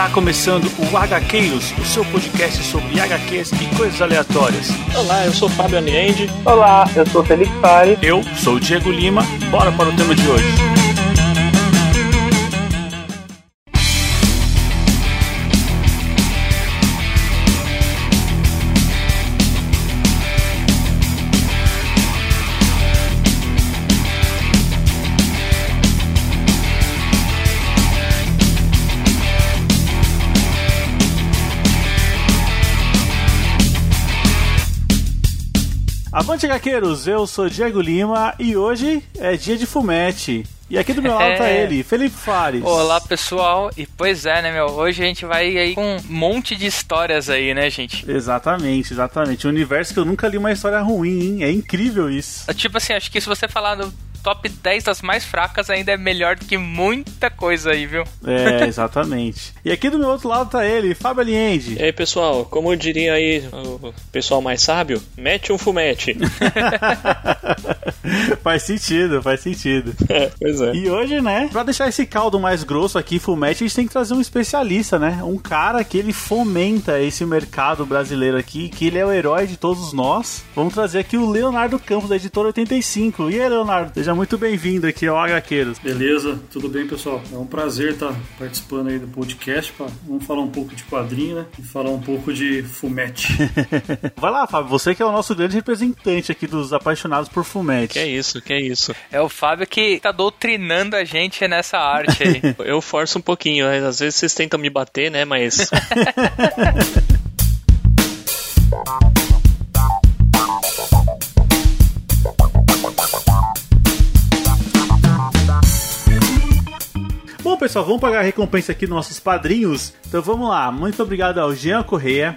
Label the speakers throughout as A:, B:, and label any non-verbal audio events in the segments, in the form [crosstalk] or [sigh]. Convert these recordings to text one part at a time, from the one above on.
A: Está começando o HQs, o seu podcast sobre HQs e coisas aleatórias.
B: Olá, eu sou Fábio Aniende.
C: Olá, eu sou Felipe Pari.
A: Eu sou o Diego Lima. Bora para o tema de hoje. Avante Gaqueiros, eu sou Diego Lima e hoje é dia de fumete. E aqui do meu lado tá
D: É.
A: ele, Felipe Fares.
D: Olá pessoal, e pois é, né, meu? Hoje a gente vai aí com um monte de histórias aí, né, gente?
A: Exatamente, exatamente. Um universo que eu nunca li uma história ruim, hein? É incrível isso.
D: Tipo assim, acho que se você falar do top 10 das mais fracas, ainda é melhor do que muita coisa aí, viu?
A: É, [laughs] exatamente. e aqui do meu outro lado tá ele, Fábio Aliende.
B: E aí, pessoal, como diria aí o pessoal mais sábio, mete um fumete. [laughs]
A: faz sentido, faz sentido. [laughs]
B: é, pois é.
A: E hoje, né, pra deixar esse caldo mais grosso aqui, fumete, a gente tem que trazer um especialista, né? Um cara que ele fomenta esse mercado brasileiro aqui, que ele é o herói de todos nós. Vamos trazer aqui o Leonardo Campos, da editora 85. E aí, Leonardo, seja muito bem-vindo aqui ao HQueiros.
E: Beleza, tudo bem, pessoal? É um prazer estar participando aí do podcast. Pra... Vamos falar um pouco de quadrinho, né? E falar um pouco de fumete. [laughs]
A: Vai lá, Fábio, você que é o nosso grande representante aqui dos apaixonados por fumete.
B: Que é isso, que é isso.
D: É o Fábio que tá doutrinando a gente nessa arte aí. [laughs]
B: Eu forço um pouquinho, né? às vezes vocês tentam me bater, né? Mas [laughs]
A: pessoal, vamos pagar a recompensa aqui dos nossos padrinhos. Então vamos lá. Muito obrigado ao Jean Correia,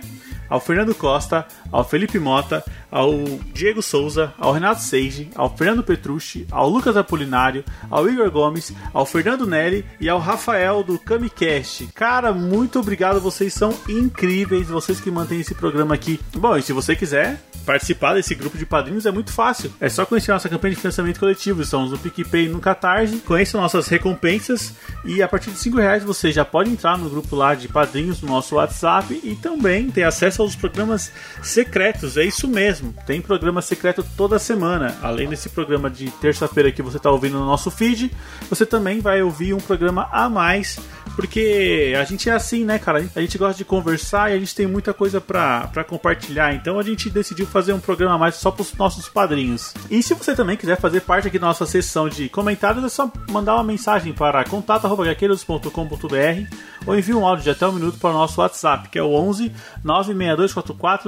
A: ao Fernando Costa, ao Felipe Mota, ao Diego Souza, ao Renato Seiji, ao Fernando Petrucci, ao Lucas Apolinário, ao Igor Gomes, ao Fernando Nelly e ao Rafael do Camicast. Cara, muito obrigado, vocês são incríveis, vocês que mantêm esse programa aqui. Bom, e se você quiser participar desse grupo de padrinhos é muito fácil. É só conhecer nossa campanha de financiamento coletivo. Estamos no PicPay e no Catarse. Conheça nossas recompensas e a partir de 5 reais você já pode entrar no grupo lá de padrinhos no nosso WhatsApp e também ter acesso aos programas secretos. É isso mesmo. Tem programa secreto toda semana. Além desse programa de terça-feira que você está ouvindo no nosso feed, você também vai ouvir um programa a mais. Porque a gente é assim, né, cara? A gente gosta de conversar e a gente tem muita coisa pra compartilhar. Então a gente decidiu fazer um programa a mais só pros nossos padrinhos. E se você também quiser fazer parte aqui da nossa sessão de comentários, é só mandar uma mensagem para contato.gaqueiros.com.br ou envie um áudio de até um minuto para o nosso WhatsApp, que é o 11 96244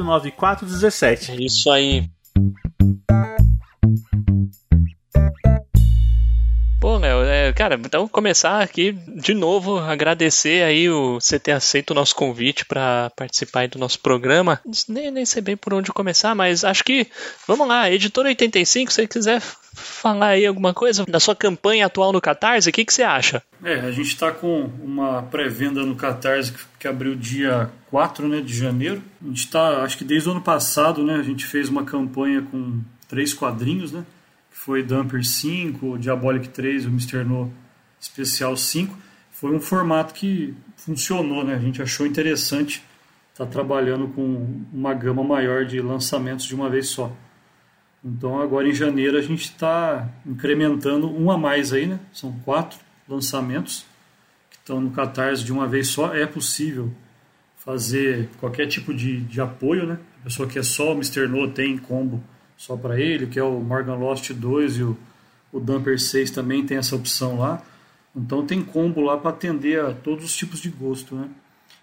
A: 9417.
B: é isso aí. Pô, Léo, é, cara, então começar aqui de novo, agradecer aí o você ter aceito o nosso convite para participar do nosso programa. Nem, nem sei bem por onde começar, mas acho que, vamos lá, Editora 85, se você quiser falar aí alguma coisa da sua campanha atual no Catarse, o que, que você acha?
E: É, a gente está com uma pré-venda no Catarse que, que abriu dia 4 né, de janeiro. A gente está, acho que desde o ano passado, né, a gente fez uma campanha com três quadrinhos, né? Foi Dumper 5, o Diabolic 3 e o Mr. No Especial 5. Foi um formato que funcionou, né? A gente achou interessante estar trabalhando com uma gama maior de lançamentos de uma vez só. Então agora em janeiro a gente está incrementando um a mais aí, né? São quatro lançamentos que estão no Catarse de uma vez só. É possível fazer qualquer tipo de, de apoio, né? A pessoa que é só o Mr. No tem combo só para ele, que é o Morgan Lost 2 e o, o Dumper 6 também tem essa opção lá. Então tem combo lá para atender a todos os tipos de gosto, né?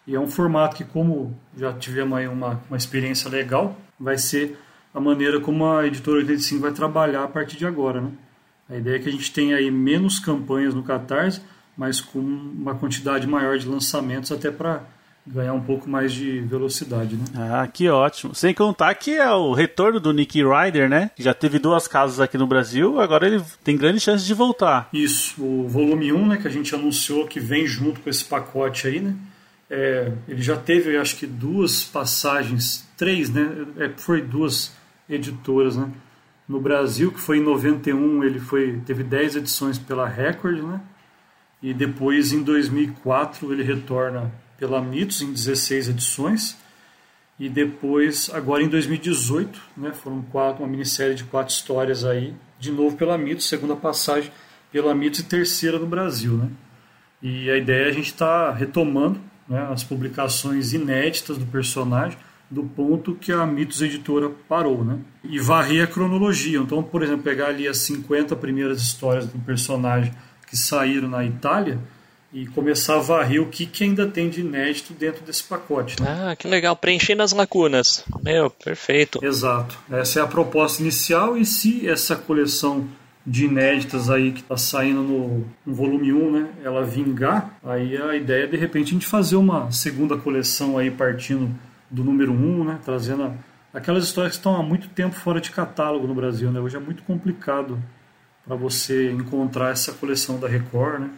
E: E é um formato que, como já tivemos aí uma, uma experiência legal, vai ser a maneira como a editora 85 vai trabalhar a partir de agora, né? A ideia é que a gente tenha aí menos campanhas no Catarse, mas com uma quantidade maior de lançamentos até para ganhar um pouco mais de velocidade, né?
A: Ah, que ótimo. Sem contar que é o retorno do Nick Ryder, né? Já teve duas casas aqui no Brasil, agora ele tem grande chance de voltar.
E: Isso, o volume 1, né, que a gente anunciou que vem junto com esse pacote aí, né? É, ele já teve, acho que duas passagens, três, né? É, foi duas editoras, né? No Brasil, que foi em 91, ele foi, teve 10 edições pela Record, né? E depois, em 2004, ele retorna pela Mitos em 16 edições. E depois, agora em 2018, né, foram quatro, uma minissérie de quatro histórias aí, de novo pela Mitos, segunda passagem pela Mitos e terceira no Brasil. Né? E a ideia é a gente estar tá retomando né, as publicações inéditas do personagem do ponto que a Mitos Editora parou, né? E varrer a cronologia. Então, por exemplo, pegar ali as 50 primeiras histórias do personagem que saíram na Itália e começar a varrer o que, que ainda tem de inédito dentro desse pacote. Né?
B: Ah, que legal, preenchendo as lacunas. Meu, perfeito.
E: Exato. Essa é a proposta inicial e se essa coleção de inéditas aí que está saindo no, no, volume 1, né, ela vingar, aí a ideia é de repente a gente fazer uma segunda coleção aí partindo do número 1, né, trazendo aquelas histórias que estão há muito tempo fora de catálogo no Brasil, né? Hoje é muito complicado para você encontrar essa coleção da Record, né?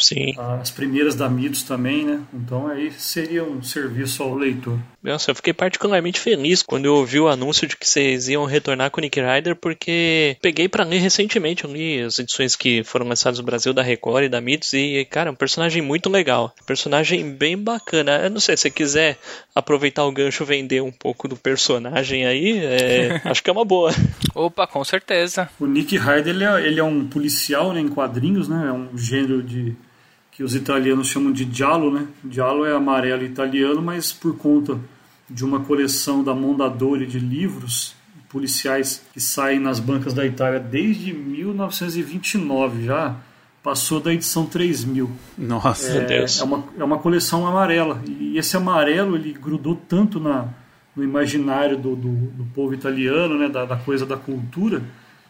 B: Sim.
E: As primeiras da Mitos também, né? Então aí seria um serviço ao leitor.
B: Nossa, eu fiquei particularmente feliz quando eu ouvi o anúncio de que vocês iam retornar com o Nick Ryder, porque peguei para ler recentemente, eu li as edições que foram lançadas no Brasil da Record e da Mitos, e, cara, é um personagem muito legal. Personagem bem bacana. Eu não sei, se você quiser aproveitar o gancho vender um pouco do personagem aí, é, [laughs] acho que é uma boa.
D: Opa, com certeza.
E: O Nick Ryder, ele é, ele é um policial né, em quadrinhos, né? É um gênero de que os italianos chamam de giallo, né? Giallo é amarelo italiano, mas por conta de uma coleção da Mondadori de livros policiais que saem nas bancas da Itália desde 1929 já passou da edição 3000.
B: Nossa,
E: é,
B: Deus.
E: É uma, é uma coleção amarela. E esse amarelo ele grudou tanto na, no imaginário do, do, do povo italiano, né, da, da, coisa da cultura,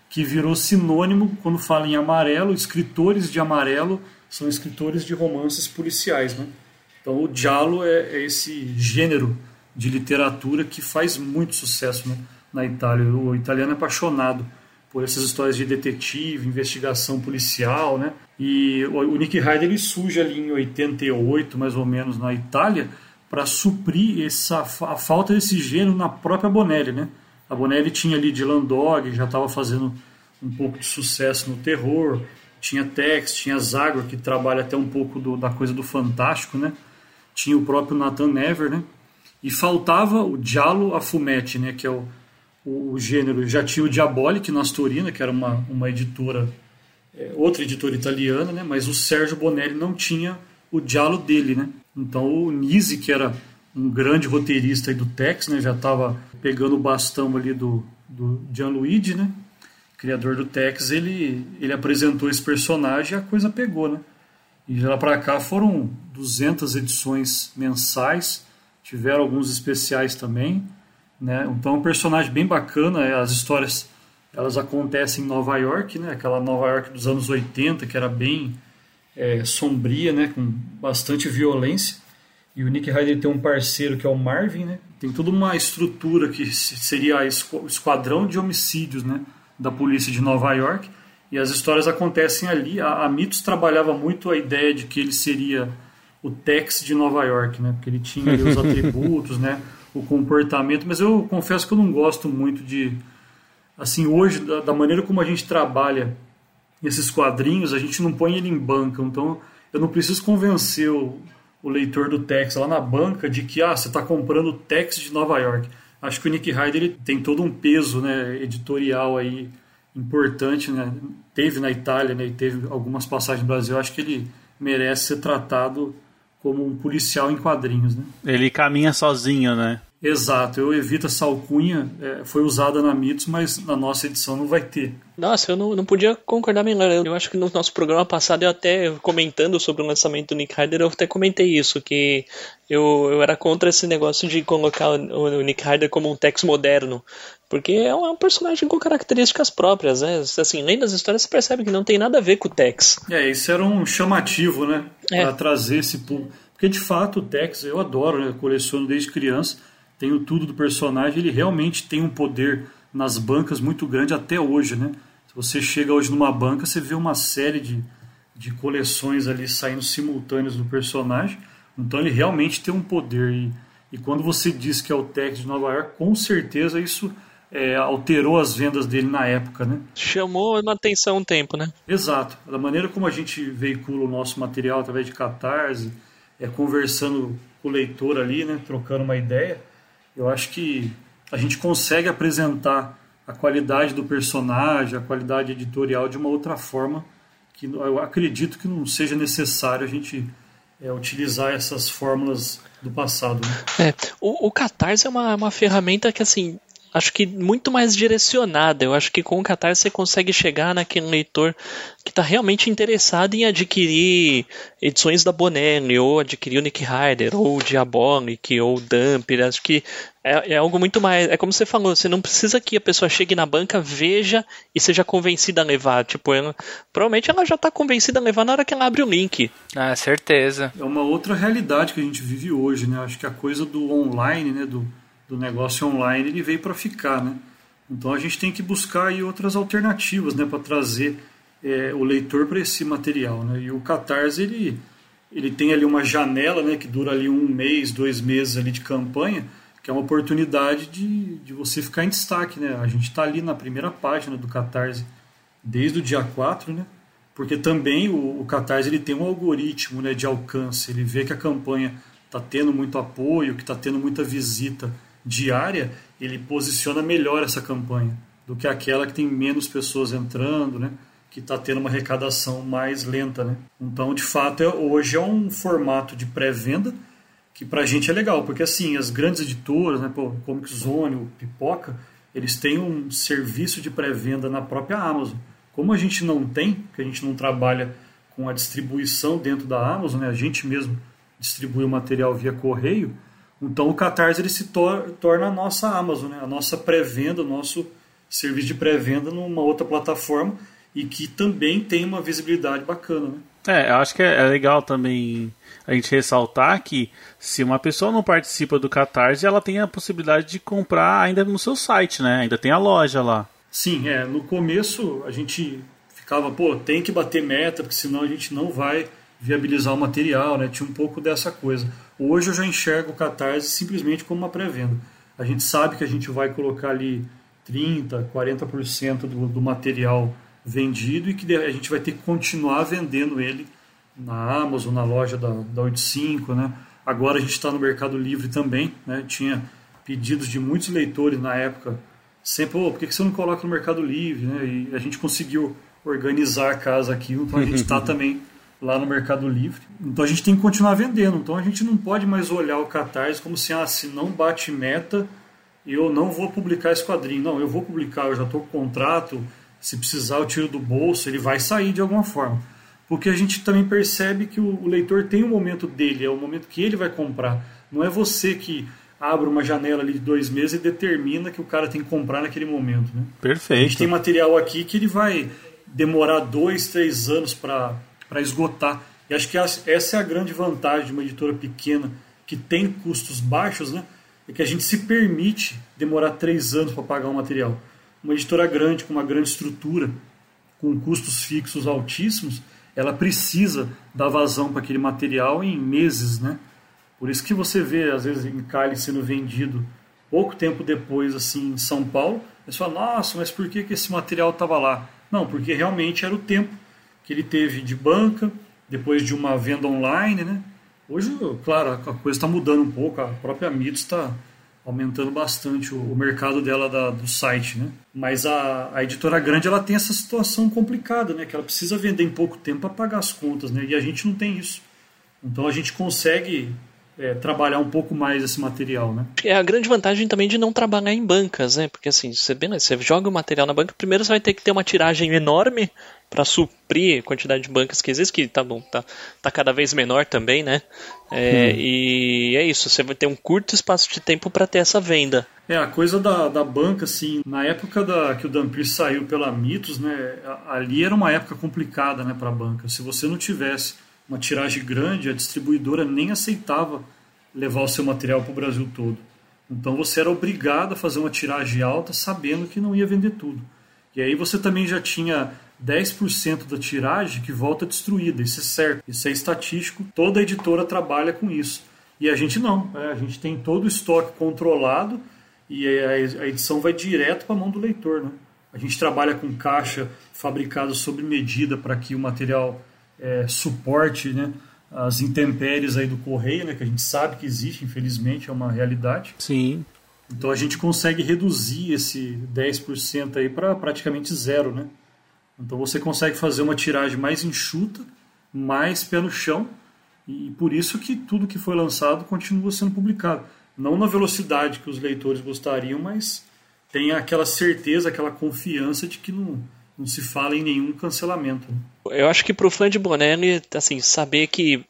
E: que virou sinônimo quando fala em amarelo, escritores de amarelo são escritores de romances policiais. Né? Então o giallo é, é esse gênero de literatura que faz muito sucesso né, na Itália. O italiano é apaixonado por essas histórias de detetive, investigação policial, né? E o Nick Hyde ele surge ali em 88, mais ou menos, na Itália, para suprir essa a falta desse gênero na própria Bonelli, né? A Bonelli tinha ali Dylan Dog, já estava fazendo um pouco de sucesso no terror, tinha Tex, tinha Zagor, que trabalha até um pouco do, da coisa do fantástico, né? Tinha o próprio Nathan Never, né? E faltava o Giallo a Fumetti, né? Que é o, o, o gênero. Já tinha o Diabolic na Astorina, que era uma, uma editora, é, outra editora italiana, né? Mas o Sérgio Bonelli não tinha o Giallo dele, né? Então o Nisi, que era um grande roteirista do Tex, né? Já estava pegando o bastão ali do, do Gianluigi, né? Criador do Tex, ele, ele apresentou esse personagem e a coisa pegou, né? E de lá para cá foram 200 edições mensais, tiveram alguns especiais também, né? Então é um personagem bem bacana, é, as histórias elas acontecem em Nova York, né? Aquela Nova York dos anos 80 que era bem é, sombria, né? Com bastante violência. E o Nick Ryder tem um parceiro que é o Marvin, né? Tem toda uma estrutura que seria o esquadrão de homicídios, né? Da polícia de Nova York e as histórias acontecem ali. A, a Mitos trabalhava muito a ideia de que ele seria o Tex de Nova York, né? Porque ele tinha os [laughs] atributos, né? O comportamento. Mas eu confesso que eu não gosto muito de, assim, hoje da, da maneira como a gente trabalha esses quadrinhos, a gente não põe ele em banca. Então eu não preciso convencer o, o leitor do Tex lá na banca de que ah, você está comprando o Tex de Nova York acho que o Nick Hyde ele tem todo um peso né, editorial aí importante, né? Teve na Itália, né, e teve algumas passagens no Brasil. Acho que ele merece ser tratado como um policial em quadrinhos, né?
A: Ele caminha sozinho, né?
E: Exato, eu evito essa alcunha, é, foi usada na Mitos, mas na nossa edição não vai ter.
B: Nossa, eu não, não podia concordar melhor. Eu acho que no nosso programa passado, eu até comentando sobre o lançamento do Nick Ryder, eu até comentei isso, que eu, eu era contra esse negócio de colocar o, o Nick Ryder como um Tex moderno. Porque é um, é um, personagem com características próprias, né? Assim, lendo as histórias, você percebe que não tem nada a ver com o Tex.
E: É, isso era um chamativo, né? É. Pra trazer esse público. Porque de fato o Tex eu adoro, né? Coleciono desde criança tenho tudo do personagem, ele realmente tem um poder nas bancas muito grande até hoje, né? Se você chega hoje numa banca, você vê uma série de, de coleções ali saindo simultâneas do personagem, então ele realmente tem um poder. E, e quando você diz que é o Tex de Nova York, com certeza isso é, alterou as vendas dele na época, né?
B: Chamou uma atenção um tempo, né?
E: Exato. Da maneira como a gente veicula o nosso material através de catarse, é, conversando com o leitor ali, né, trocando uma ideia, eu acho que a gente consegue apresentar a qualidade do personagem, a qualidade editorial de uma outra forma que eu acredito que não seja necessário a gente é, utilizar essas fórmulas do passado.
B: Né? É, o, o Catarse é uma, uma ferramenta que assim acho que muito mais direcionada. Eu acho que com o Catarse você consegue chegar naquele leitor que está realmente interessado em adquirir edições da Bonelli, ou adquirir o Nick Ryder, ou o Diabolic, ou o Dumper. Acho que é, é, algo muito mais. É como você falou, você não precisa que a pessoa chegue na banca, veja e seja convencida a levar. Tipo, ela, provavelmente ela já está convencida a levar na hora que ela abre o link.
D: Ah, certeza.
E: É uma outra realidade que a gente vive hoje, né? Acho que a coisa do online, né? Do do negócio online, ele veio para ficar, né? Então a gente tem que buscar aí outras alternativas, né, para trazer é, o leitor para esse material, né? E o Catarse ele ele tem ali uma janela, né, que dura ali um mês, dois meses ali de campanha, que é uma oportunidade de, de você ficar em destaque, né? A gente está ali na primeira página do Catarse desde o dia 4, né? Porque também o, o Catarse ele tem um algoritmo, né, de alcance. Ele vê que a campanha está tendo muito apoio, que está tendo muita visita diária, ele posiciona melhor essa campanha do que aquela que tem menos pessoas entrando, né? que está tendo uma arrecadação mais lenta. Né? Então, de fato, é, hoje é um formato de pré-venda que para a gente é legal, porque assim, as grandes editoras, né, pô, Comic Zone, o Pipoca, eles têm um serviço de pré-venda na própria Amazon. Como a gente não tem, porque a gente não trabalha com a distribuição dentro da Amazon, né, a gente mesmo distribui o material via correio, então o Catarse ele se tor torna a nossa Amazon, né? a nossa pré-venda, o nosso serviço de pré-venda numa outra plataforma e que também tem uma visibilidade bacana. Né?
A: É, eu acho que é, legal também a gente ressaltar que se uma pessoa não participa do Catarse, ela tem a possibilidade de comprar ainda no seu site, né? Ainda tem a loja lá.
E: Sim, é. No começo a gente ficava, pô, tem que bater meta, porque senão a gente não vai viabilizar o material, né? Tinha um pouco dessa coisa. Hoje eu já enxergo o Catarse simplesmente como uma pré-venda. A gente sabe que a gente vai colocar ali 30%, 40% do, do material vendido e que a gente vai ter que continuar vendendo ele na Amazon, na loja da, da 85, né? Agora a gente está no Mercado Livre também, né? Tinha pedidos de muitos leitores na época, sempre, oh, por que você não coloca no Mercado Livre, né? E a gente conseguiu organizar a casa aqui, então a gente está [laughs] também lá no Mercado Livre. Então a gente tem que continuar vendendo. Então a gente não pode mais olhar o Catarse como se, ah, se não bate meta, eu não vou publicar esse quadrinho. Não, eu vou publicar, eu já estou com contrato, se precisar eu tiro do bolso, ele vai sair de alguma forma. Porque a gente também percebe que o, leitor tem o um momento dele, é o momento que ele vai comprar. Não é você que abre uma janela ali de dois meses e determina que o cara tem que comprar naquele momento. Né?
A: Perfeito.
E: A gente tem material aqui que ele vai demorar dois, três anos para para esgotar. E acho que essa é a grande vantagem de uma editora pequena que tem custos baixos, né? É que a gente se permite demorar três anos para pagar um material. Uma editora grande, com uma grande estrutura, com custos fixos altíssimos, ela precisa dar vazão para aquele material em meses, né? Por isso que você vê, às vezes, encalhe sendo vendido pouco tempo depois, assim, em São Paulo, você fala, nossa, mas por que, que esse material estava lá? Não, porque realmente era o tempo que ele teve de banca, depois de uma venda online, né? Hoje, claro, a coisa está mudando um pouco, a própria Mitos está aumentando bastante o, mercado dela da, do site, né? Mas a, a, editora grande ela tem essa situação complicada, né? Que ela precisa vender em pouco tempo para pagar as contas, né? E a gente não tem isso. Então a gente consegue é, trabalhar um pouco mais esse material, né?
B: É a grande vantagem também de não trabalhar em bancas, né? Porque assim, você, bem, você joga o material na banca, primeiro você vai ter que ter uma tiragem enorme para suprir a quantidade de bancas que existe, que tá bom, tá, tá cada vez menor também, né? É, hum. E é isso, você vai ter um curto espaço de tempo para ter essa venda.
E: É, a coisa da, da banca, assim, na época da, que o Dampir saiu pela Mitos, né, ali era uma época complicada, né, para a banca. Se você não tivesse uma tiragem grande, a distribuidora nem aceitava levar o seu material para o Brasil todo. Então você era obrigado a fazer uma tiragem alta sabendo que não ia vender tudo. E aí você também já tinha 10% da tiragem que volta destruída. Isso é certo, isso é estatístico. Toda editora trabalha com isso. E a gente não. É, a gente tem todo o estoque controlado e a edição vai direto para a mão do leitor. Né? A gente trabalha com caixa fabricada sob medida para que o material é, suporte né, as intempéries aí do correio, né, que a gente sabe que existe, infelizmente, é uma realidade.
A: Sim.
E: Então a gente consegue reduzir esse 10% aí para praticamente zero, né? Então você consegue fazer uma tiragem mais enxuta, mais pé no chão, e por isso que tudo que foi lançado continua sendo publicado. Não na velocidade que os leitores gostariam, mas tem aquela certeza, aquela confiança de que não, não se fala em nenhum cancelamento. Né?
B: Eu acho que pro fã de Bonelli, assim, saber que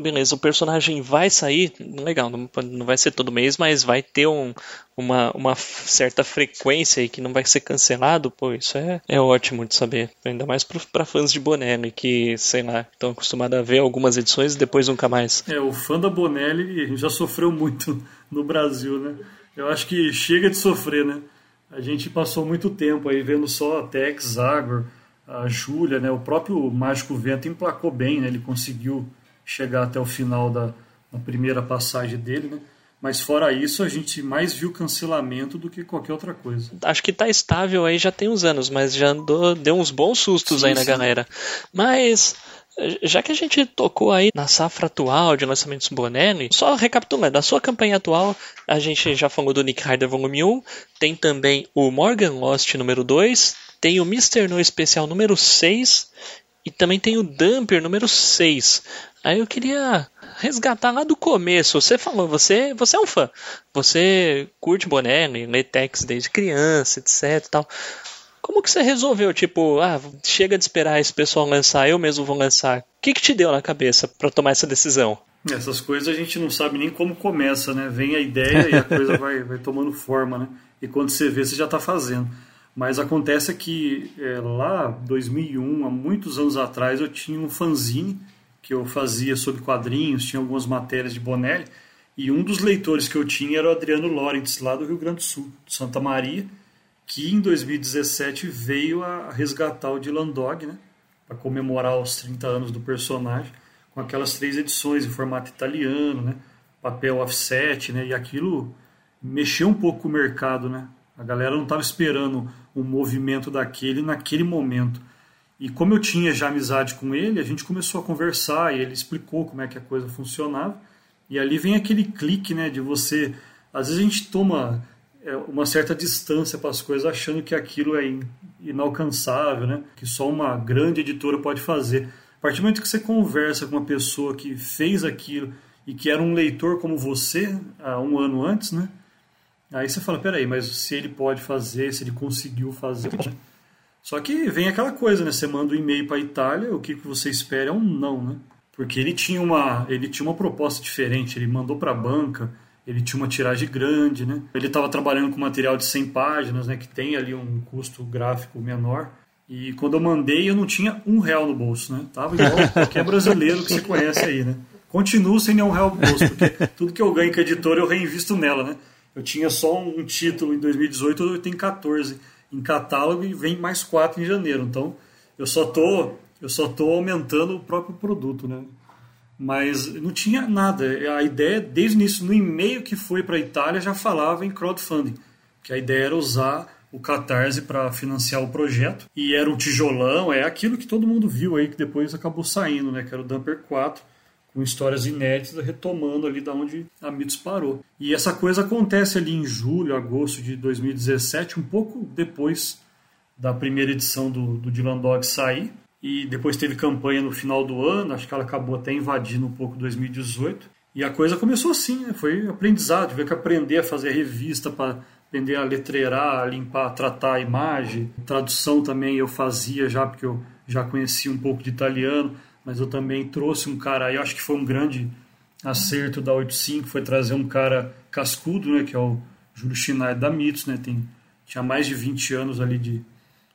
B: beleza, o personagem vai sair, legal, não, vai ser todo mês, mas vai ter um, uma, uma certa frequência aí que não vai ser cancelado, pô, isso é, é ótimo de saber. Ainda mais para fãs de Bonelli, que, sei lá, estão acostumados a ver algumas edições e depois nunca mais.
E: É, o fã da Bonelli já sofreu muito no Brasil, né? Eu acho que chega de sofrer, né? A gente passou muito tempo aí vendo só a Tex, Zagor, a Júlia, né? O próprio Mágico Vento emplacou bem, né? Ele conseguiu chegar até o final da, da primeira passagem dele, né? Mas fora isso, a gente mais viu cancelamento do que qualquer outra coisa.
B: Acho que tá estável aí já tem uns anos, mas já andou, deu uns bons sustos sim, aí na sim. galera. Mas já que a gente tocou aí na safra atual de lançamentos Bonelli, só recapitulando, a sua campanha atual, a gente já falou do Nick Ryder volume 1, tem também o Morgan Lost número 2, tem o Mr. No especial número 6 e também tem o Dumper número 6. Aí eu queria resgatar lá do começo. Você falou, você, você é um fã. Você curte Bonelli, lê Tex desde criança, etc tal. Como que você resolveu, tipo, ah, chega de esperar esse pessoal lançar, eu mesmo vou lançar. O que, que te deu na cabeça para tomar essa decisão?
E: Essas coisas a gente não sabe nem como começa, né? Vem a ideia e a coisa vai, vai tomando forma, né? E quando você vê, você já está fazendo. Mas acontece que é, lá, 2001, há muitos anos atrás, eu tinha um fanzine que eu fazia sobre quadrinhos, tinha algumas matérias de Bonelli, e um dos leitores que eu tinha era o Adriano Lawrence, lá do Rio Grande do Sul, de Santa Maria, que em 2017 veio a resgatar o Dylan Dog, né, para comemorar os 30 anos do personagem, com aquelas três edições em formato italiano, né, papel offset, né, e aquilo mexeu um pouco com o mercado, né, a galera não estava esperando um movimento daquele naquele momento. E como eu tinha já amizade com ele, a gente começou a conversar e ele explicou como é que a coisa funcionava. E ali vem aquele clique, né, de você. Às vezes a gente toma é, uma certa distância para as coisas, achando que aquilo é inalcançável, né, que só uma grande editora pode fazer. A partir do momento que você conversa com uma pessoa que fez aquilo e que era um leitor como você há um ano antes, né, aí você fala: peraí, mas se ele pode fazer, se ele conseguiu fazer. Só que vem aquela coisa, né? Você manda um e-mail para a Itália, o que, você espera é um não, né? Porque ele tinha uma, ele tinha uma proposta diferente, ele mandou para a banca, ele tinha uma tiragem grande, né? Ele estava trabalhando com material de 100 páginas, né? Que tem ali um custo gráfico menor. E quando eu mandei, eu não tinha um real no bolso, né? Tava igual [laughs] qualquer brasileiro que você conhece aí, né? Continuo sem nenhum real no bolso, porque tudo que eu ganho com a editora eu reinvisto nela, né? Eu tinha só um título em 2018, eu tenho 14 em catálogo e vem mais quatro em janeiro. Então eu só tô eu só tô aumentando o próprio produto, né? Mas não tinha nada. A ideia desde o início no e-mail que foi para a Itália já falava em crowdfunding, que a ideia era usar o Catarse para financiar o projeto e era um tijolão, é aquilo que todo mundo viu aí que depois acabou saindo, né? Que era o Dumper 4 com histórias inéditas, retomando ali da onde a Mitos parou. E essa coisa acontece ali em julho, agosto de 2017, um pouco depois da primeira edição do, do Dylan Dog sair. E depois teve campanha no final do ano, acho que ela acabou até invadindo um pouco 2018. E a coisa começou assim, né? foi aprendizado, tive que aprender a fazer revista para aprender a letreirar, a limpar, a tratar a imagem. Tradução também eu fazia já, porque eu já conhecia um pouco de italiano mas eu também trouxe um cara eu acho que foi um grande acerto da 85, foi trazer um cara cascudo, né, que é o Júlio Schneider da Mitos, né, tem, tinha mais de 20 anos ali de,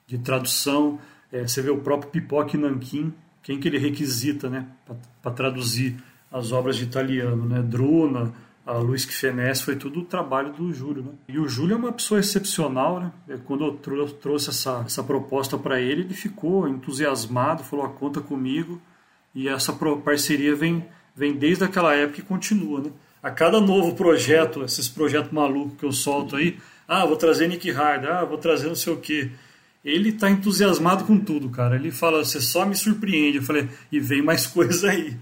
E: de tradução, é, você vê o próprio Pipoque Nankin, quem que ele requisita, né, para traduzir as obras de italiano, né, Druna, a Luiz Quifenes, foi tudo o trabalho do Júlio, né? E o Júlio é uma pessoa excepcional, né? É, quando eu trouxe essa, essa proposta para ele, ele ficou entusiasmado, falou: conta comigo. E essa parceria vem, vem desde aquela época e continua. Né? A cada novo projeto, esses projetos malucos que eu solto aí, ah, vou trazer Nick Hard, ah, vou trazer não sei o quê. Ele está entusiasmado com tudo, cara. Ele fala, você só me surpreende. Eu falei, e vem mais [laughs] coisa aí.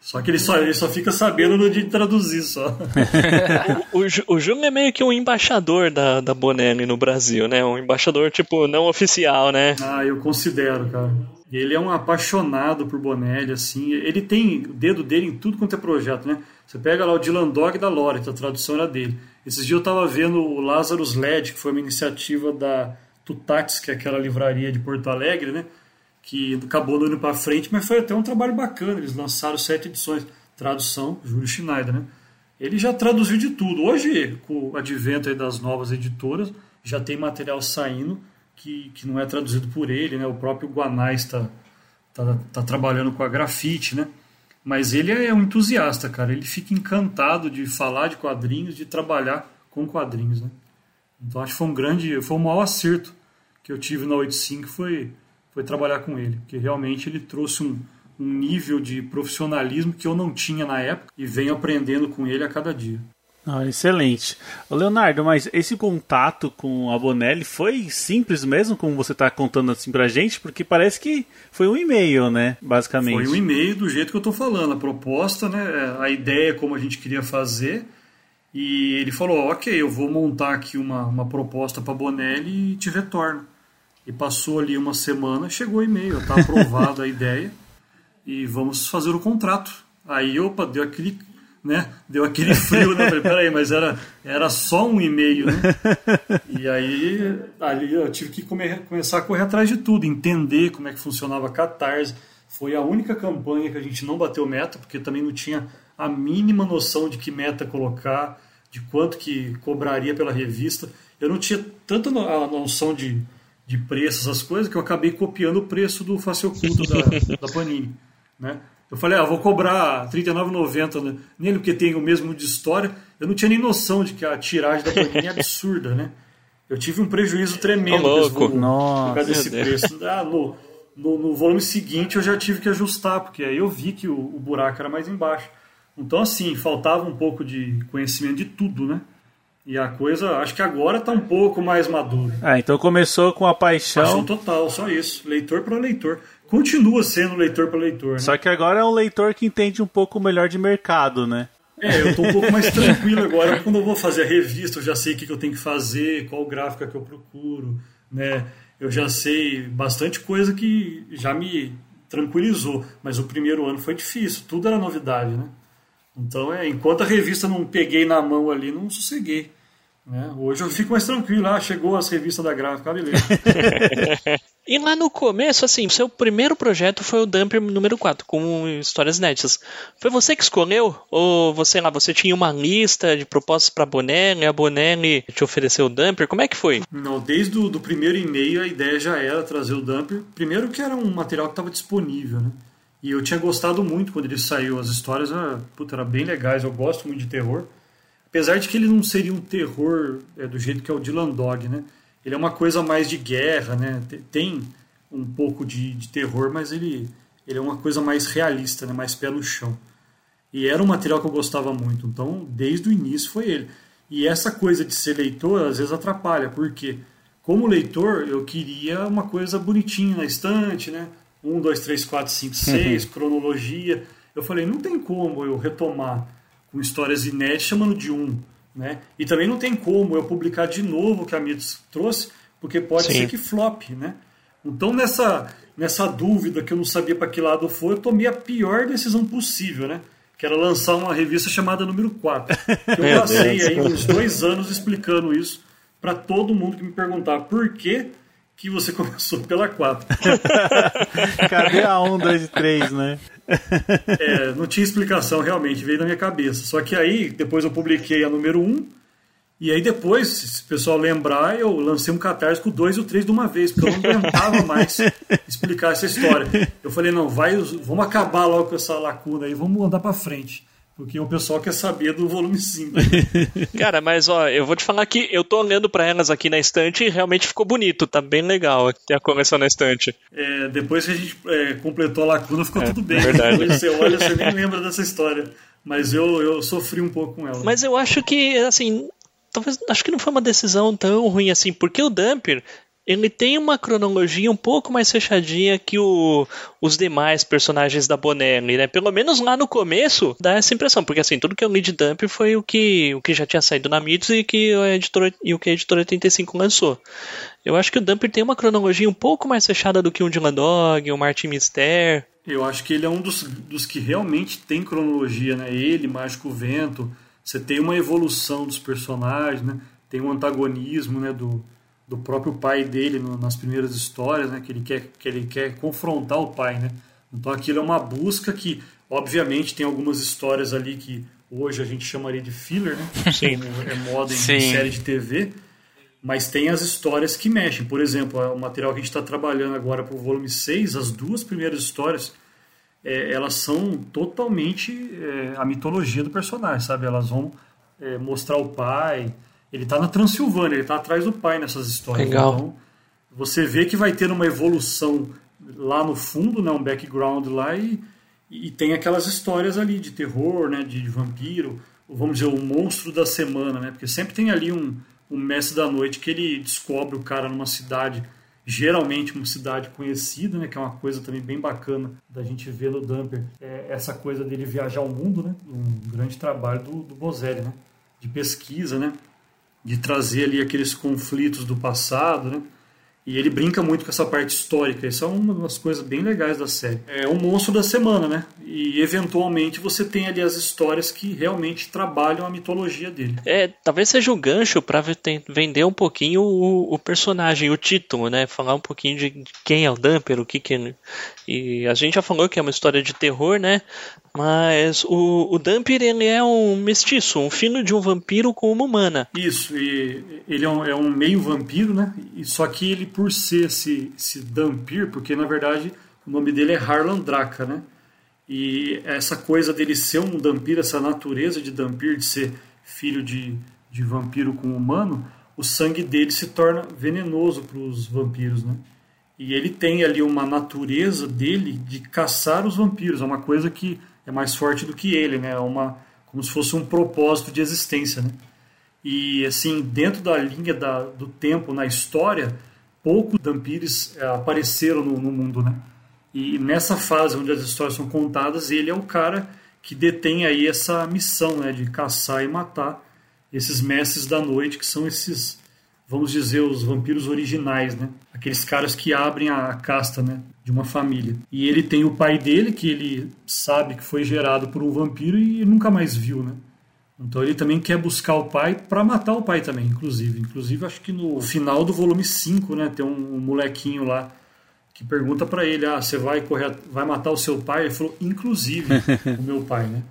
E: Só que ele só, ele só fica sabendo de traduzir só. [laughs]
B: o, o, o Júnior é meio que um embaixador da, da Bonelli no Brasil, né? Um embaixador, tipo, não oficial, né?
E: Ah, eu considero, cara. Ele é um apaixonado por Bonelli, assim. Ele tem o dedo dele em tudo quanto é projeto, né? Você pega lá o Dylan Dog da Loret, a tradução era dele. Esses dias eu tava vendo o Lazarus LED, que foi uma iniciativa da Tutatis, que é aquela livraria de Porto Alegre, né? Que acabou não indo pra frente, mas foi até um trabalho bacana. Eles lançaram sete edições. Tradução, Júlio Schneider, né? Ele já traduziu de tudo. Hoje, com o advento das novas editoras, já tem material saindo que, que não é traduzido por ele, né? O próprio Guanais está tá, tá trabalhando com a grafite, né? Mas ele é um entusiasta, cara. Ele fica encantado de falar de quadrinhos, de trabalhar com quadrinhos, né? Então acho que foi um grande, foi o maior acerto que eu tive na 85 foi foi trabalhar com ele, porque realmente ele trouxe um, um nível de profissionalismo que eu não tinha na época e venho aprendendo com ele a cada dia.
A: Ah, excelente. Leonardo, mas esse contato com a Bonelli foi simples mesmo, como você está contando assim pra gente? Porque parece que foi um e-mail, né? Basicamente.
E: Foi um e-mail do jeito que eu estou falando, a proposta, né, a ideia como a gente queria fazer. E ele falou: Ok, eu vou montar aqui uma, uma proposta para Bonelli e te retorno. E passou ali uma semana, chegou o e-mail, está aprovada a [laughs] ideia e vamos fazer o contrato. Aí, opa, deu aquele, né, deu aquele frio, né? Falei, peraí, mas era, era só um e-mail, né? E aí, ali eu tive que come- começar a correr atrás de tudo, entender como é que funcionava a Catarse. Foi a única campanha que a gente não bateu meta, porque também não tinha a mínima noção de que meta colocar, de quanto que cobraria pela revista. Eu não tinha tanta a noção de, de preços, as coisas, que eu acabei copiando o preço do face oculto da, da Panini. Né? Eu falei, ah, vou cobrar R$ 39,90 né, nele, porque tem o mesmo de história. Eu não tinha nem noção de que a tiragem da Panini é absurda, né? Eu tive um prejuízo tremendo
B: louco.
E: volume,
A: Nossa,
E: por causa desse preço. Ah, no, no, no volume seguinte eu já tive que ajustar, porque aí eu vi que o, o buraco era mais embaixo. Então, assim, faltava um pouco de conhecimento de tudo, né? E a coisa, acho que agora está um pouco mais madura.
A: Ah, então começou com a
E: Paixão
A: paixão.
E: total, só isso. Leitor para leitor. Continua sendo leitor para leitor, né?
A: Só que agora é um leitor que entende um pouco melhor de mercado, né?
E: É, eu tô um pouco mais tranquilo agora. Quando eu vou fazer a revista, eu já sei o que que eu tenho que fazer, qual gráfica que eu procuro, né? Eu já sei bastante coisa que já me tranquilizou. Mas o primeiro ano foi difícil, tudo era novidade, né? Então, é, enquanto a revista não peguei na mão ali, não sosseguei. Né? Hoje eu fico mais tranquilo. Ah, chegou as revistas da gráfica, ah, beleza. [laughs]
B: E lá no começo, assim, seu primeiro projeto foi o Dumper número 4, com histórias inéditas. Foi você que escolheu? Ou você lá, você tinha uma lista de propostas para Bonelli, a Bonelli te ofereceu o Dumper? Como é que foi?
E: Não, desde o do primeiro e-mail a ideia já era trazer o Dumper. Primeiro que era um material que estava disponível, né? E eu tinha gostado muito quando ele saiu. As histórias era, puta, eram bem legais, eu gosto muito de terror. Apesar de que ele não seria um terror é, do jeito que é o Dylan Dog, né? Ele é uma coisa mais de guerra, né? Te- Tem um pouco de, de terror, mas ele, ele é uma coisa mais realista, né? mais pé no chão. E era um material que eu gostava muito. Então, desde o início foi ele. E essa coisa de ser leitor às vezes atrapalha, porque como leitor eu queria uma coisa bonitinha na estante, né? 1, 2, 3, 4, 5, 6, cronologia. Eu falei, não tem como eu retomar com histórias inéditas chamando de um. Né? E também não tem como eu publicar de novo o que a Mitos trouxe, porque pode
B: Sim.
E: ser que flop. Né? Então, nessa, nessa dúvida que eu não sabia para que lado foi, eu tomei a pior decisão possível, né? Que era lançar uma revista chamada Número 4. [laughs] Eu passei aí uns dois anos explicando isso para todo mundo que me perguntava por que, que você [laughs] começou pela 4. [laughs]
A: Cadê a 1, 2 e 3, né?
E: É, não tinha explicação realmente, veio na minha cabeça. Só que aí, depois eu publiquei a número 1, e aí depois, se o pessoal lembrar, eu lancei um catarse com o 2 e o 3 de uma vez, porque eu não aguentava mais [laughs] explicar essa história. Eu falei, não, vai, vamos acabar logo com essa lacuna aí, vamos andar para frente. Porque o pessoal quer saber do volume 5. [laughs]
B: Cara, mas ó, eu vou te falar que eu tô olhando pra elas aqui na estante e realmente ficou bonito, tá bem legal ter a coleção na estante.
E: É, depois que a gente é, completou a lacuna, ficou tudo bem.
B: verdade.
E: Depois [laughs] você olha, você nem lembra dessa história. Mas eu, eu sofri um pouco com ela.
B: Mas eu acho que, assim, talvez, acho que não foi uma decisão tão ruim assim, porque o Dumper, ele tem uma cronologia um pouco mais fechadinha que o, os demais personagens da Bonelli, né? Pelo menos lá no começo dá essa impressão, porque assim, tudo que eu li de Dump foi o que, o que já tinha saído na Mitos e, que a editora, e o que a editora 85 lançou. Eu acho que o Dumper tem uma cronologia um pouco mais fechada do que o Dylan Dog, o Martin Mister.
E: Eu acho que ele é um dos, dos que realmente tem cronologia, né? Ele, Mágico Vento, você tem uma evolução dos personagens, né? Tem um antagonismo, né? Do, do próprio pai dele no, nas primeiras histórias, né? Que ele quer que ele quer confrontar o pai, né? Então aquilo é uma busca que, obviamente, tem algumas histórias ali que hoje a gente chamaria de filler, né?
B: Sim.
E: Como é moda em [laughs]
D: Sim.
E: série de TV. Mas tem as histórias que mexem. Por exemplo, o material que a gente está trabalhando agora para o volume 6, as duas primeiras histórias, é, elas são totalmente é, a mitologia do personagem, sabe? Elas vão é, mostrar o pai. Ele está na Transilvânia, ele está atrás do pai nessas histórias.
B: Legal.
E: Então, você vê que vai ter uma evolução lá no fundo, né? um background lá, e, e tem aquelas histórias ali de terror, né? de, de vampiro, vamos dizer, o monstro da semana, né? Porque sempre tem ali um, um mestre da noite que ele descobre o cara numa cidade, geralmente uma cidade conhecida, né? Que é uma coisa também bem bacana da gente ver no Dumper. É essa coisa dele viajar ao mundo, né? Um grande trabalho do, do Bozelli, né? De pesquisa, né? De trazer ali aqueles conflitos do passado, né? E ele brinca muito com essa parte histórica. Isso é uma das coisas bem legais da série. É um monstro da semana, né? E eventualmente você tem ali as histórias que realmente trabalham a mitologia dele.
B: É, talvez seja o gancho para vender um pouquinho o, o, personagem, o título, né? Falar um pouquinho de quem é o Dumper, o que que ele... E a gente já falou que é uma história de terror, né? Mas o, o Dumper, ele é um mestiço, um filho de um vampiro com uma humana.
E: Isso, e ele é um, é um meio vampiro, né? E só que ele, por ser esse, esse Dampir, porque na verdade o nome dele é Harlan Draca, né? E essa coisa dele ser um Dampir, essa natureza de Dampir, de ser filho de, de vampiro com humano, o sangue dele se torna venenoso para os vampiros, né? E ele tem ali uma natureza dele de caçar os vampiros, é uma coisa que é mais forte do que ele, né? É uma como se fosse um propósito de existência, né? E assim, dentro da linha da, do tempo na história, poucos vampires é, apareceram no, no, mundo, né? E nessa fase onde as histórias são contadas, ele é o cara que detém aí essa missão, né, de caçar e matar esses mestres da noite, que são esses, vamos dizer, os vampiros originais, né? Aqueles caras que abrem a casta, né, de uma família. E ele tem o pai dele, que ele sabe que foi gerado por um vampiro e nunca mais viu, né? Então ele também quer buscar o pai para matar o pai também, inclusive. Inclusive, acho que no final do volume 5, né, tem um, um molequinho lá que pergunta para ele: "Ah, você vai correr, vai matar o seu pai?" Ele falou: "Inclusive [laughs] o meu pai", né?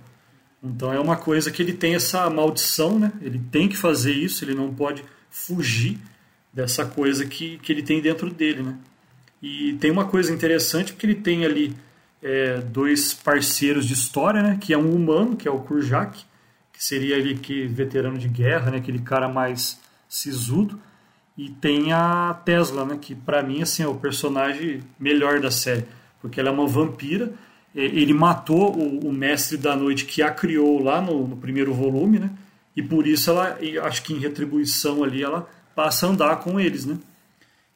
E: Então é uma coisa que ele tem essa maldição, né? Ele tem que fazer isso, ele não pode fugir dessa coisa que, que ele tem dentro dele, né? E tem uma coisa interessante porque ele tem ali é, dois parceiros de história, né? Que é um humano, que é o Kurjak, seria ele que veterano de guerra, né, aquele cara mais sisudo, e tem a Tesla, né, que para mim assim é o personagem melhor da série, porque ela é uma vampira. Ele matou o, o mestre da noite que a criou lá no, no, primeiro volume, né? E por isso ela, acho que em retribuição ali, ela passa a andar com eles, né?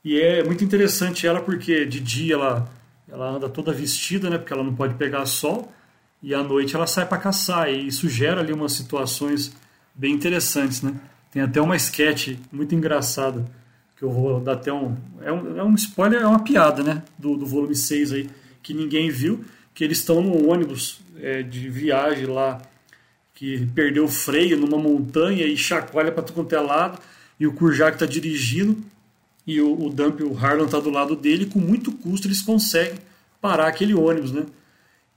E: E é muito interessante ela porque de dia ela ela anda toda vestida, né? Porque ela não pode pegar sol e à noite ela sai para caçar e isso gera ali umas situações bem interessantes, né? Tem até uma sketch muito engraçada que eu vou dar até um é um, é um spoiler, é uma piada, né? Do, do volume 6 aí que ninguém viu, que eles estão num ônibus é, de viagem lá que perdeu o freio numa montanha e chacoalha para tudo quanto é lado e o Kurjak está dirigindo e o, o Dump, o Harlan está do lado dele e com muito custo eles conseguem parar aquele ônibus, né?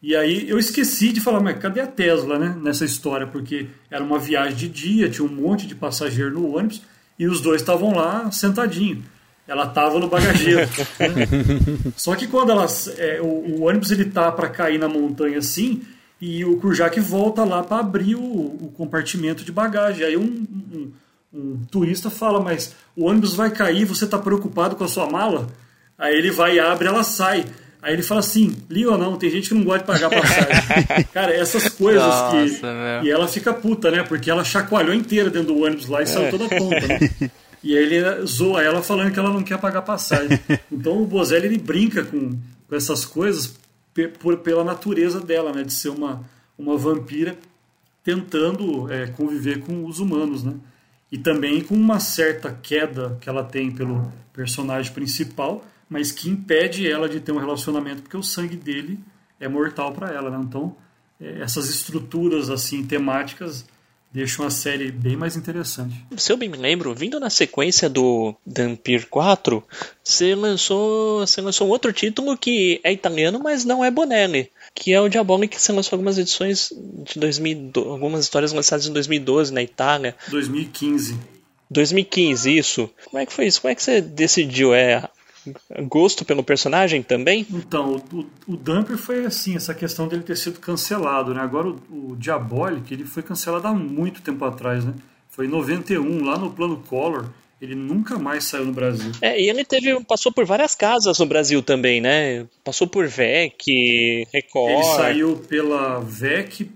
E: E aí eu esqueci de falar, mas cadê a Tesla, né, nessa história? Porque era uma viagem de dia, tinha um monte de passageiro no ônibus e os dois estavam lá sentadinho. Ela estava no bagageiro. [laughs] né? Só que quando ela, é, o, o, ônibus ele tá para cair na montanha assim e o Kurjak volta lá para abrir o, o, compartimento de bagagem. Aí um, um, um, turista fala, mas o ônibus vai cair, você está preocupado com a sua mala? Aí ele vai e abre, ela sai. Aí ele fala assim, liga ou não, tem gente que não gosta de pagar passagem. [laughs] Cara, essas coisas
D: Nossa,
E: que.
D: meu.
E: E ela fica puta, né? Porque ela chacoalhou inteira dentro do ônibus lá e saiu toda tonta, né? [laughs] E aí ele zoa ela falando que ela não quer pagar passagem. então o Bozelli ele brinca com, com essas coisas por, pela natureza dela, né? De ser uma, uma vampira tentando é, conviver com os humanos, né? E também com uma certa queda que ela tem pelo personagem principal, mas que impede ela de ter um relacionamento porque o sangue dele é mortal para ela, né? Então é, essas estruturas assim temáticas deixam a série bem mais interessante.
B: Se eu bem me lembro, vindo na sequência do Dampir 4, você lançou, você lançou um outro título que é italiano, mas não é Bonelli, que é o Diabolic, que você lançou algumas edições de 2012, algumas histórias lançadas em 2012 na Itália.
E: 2015.
B: 2015, isso. Como é que foi isso? Como é que você decidiu? É gosto pelo personagem também?
E: Então, o, o Dumper foi assim, essa questão dele ter sido cancelado, né? Agora o, o Diabolic, ele foi cancelado há muito tempo atrás, né? Foi em 91, lá no plano Color, ele nunca mais saiu no Brasil.
B: É, e ele teve, passou por várias casas no Brasil também, né? Passou por VEC, Record.
E: Ele saiu pela VEC,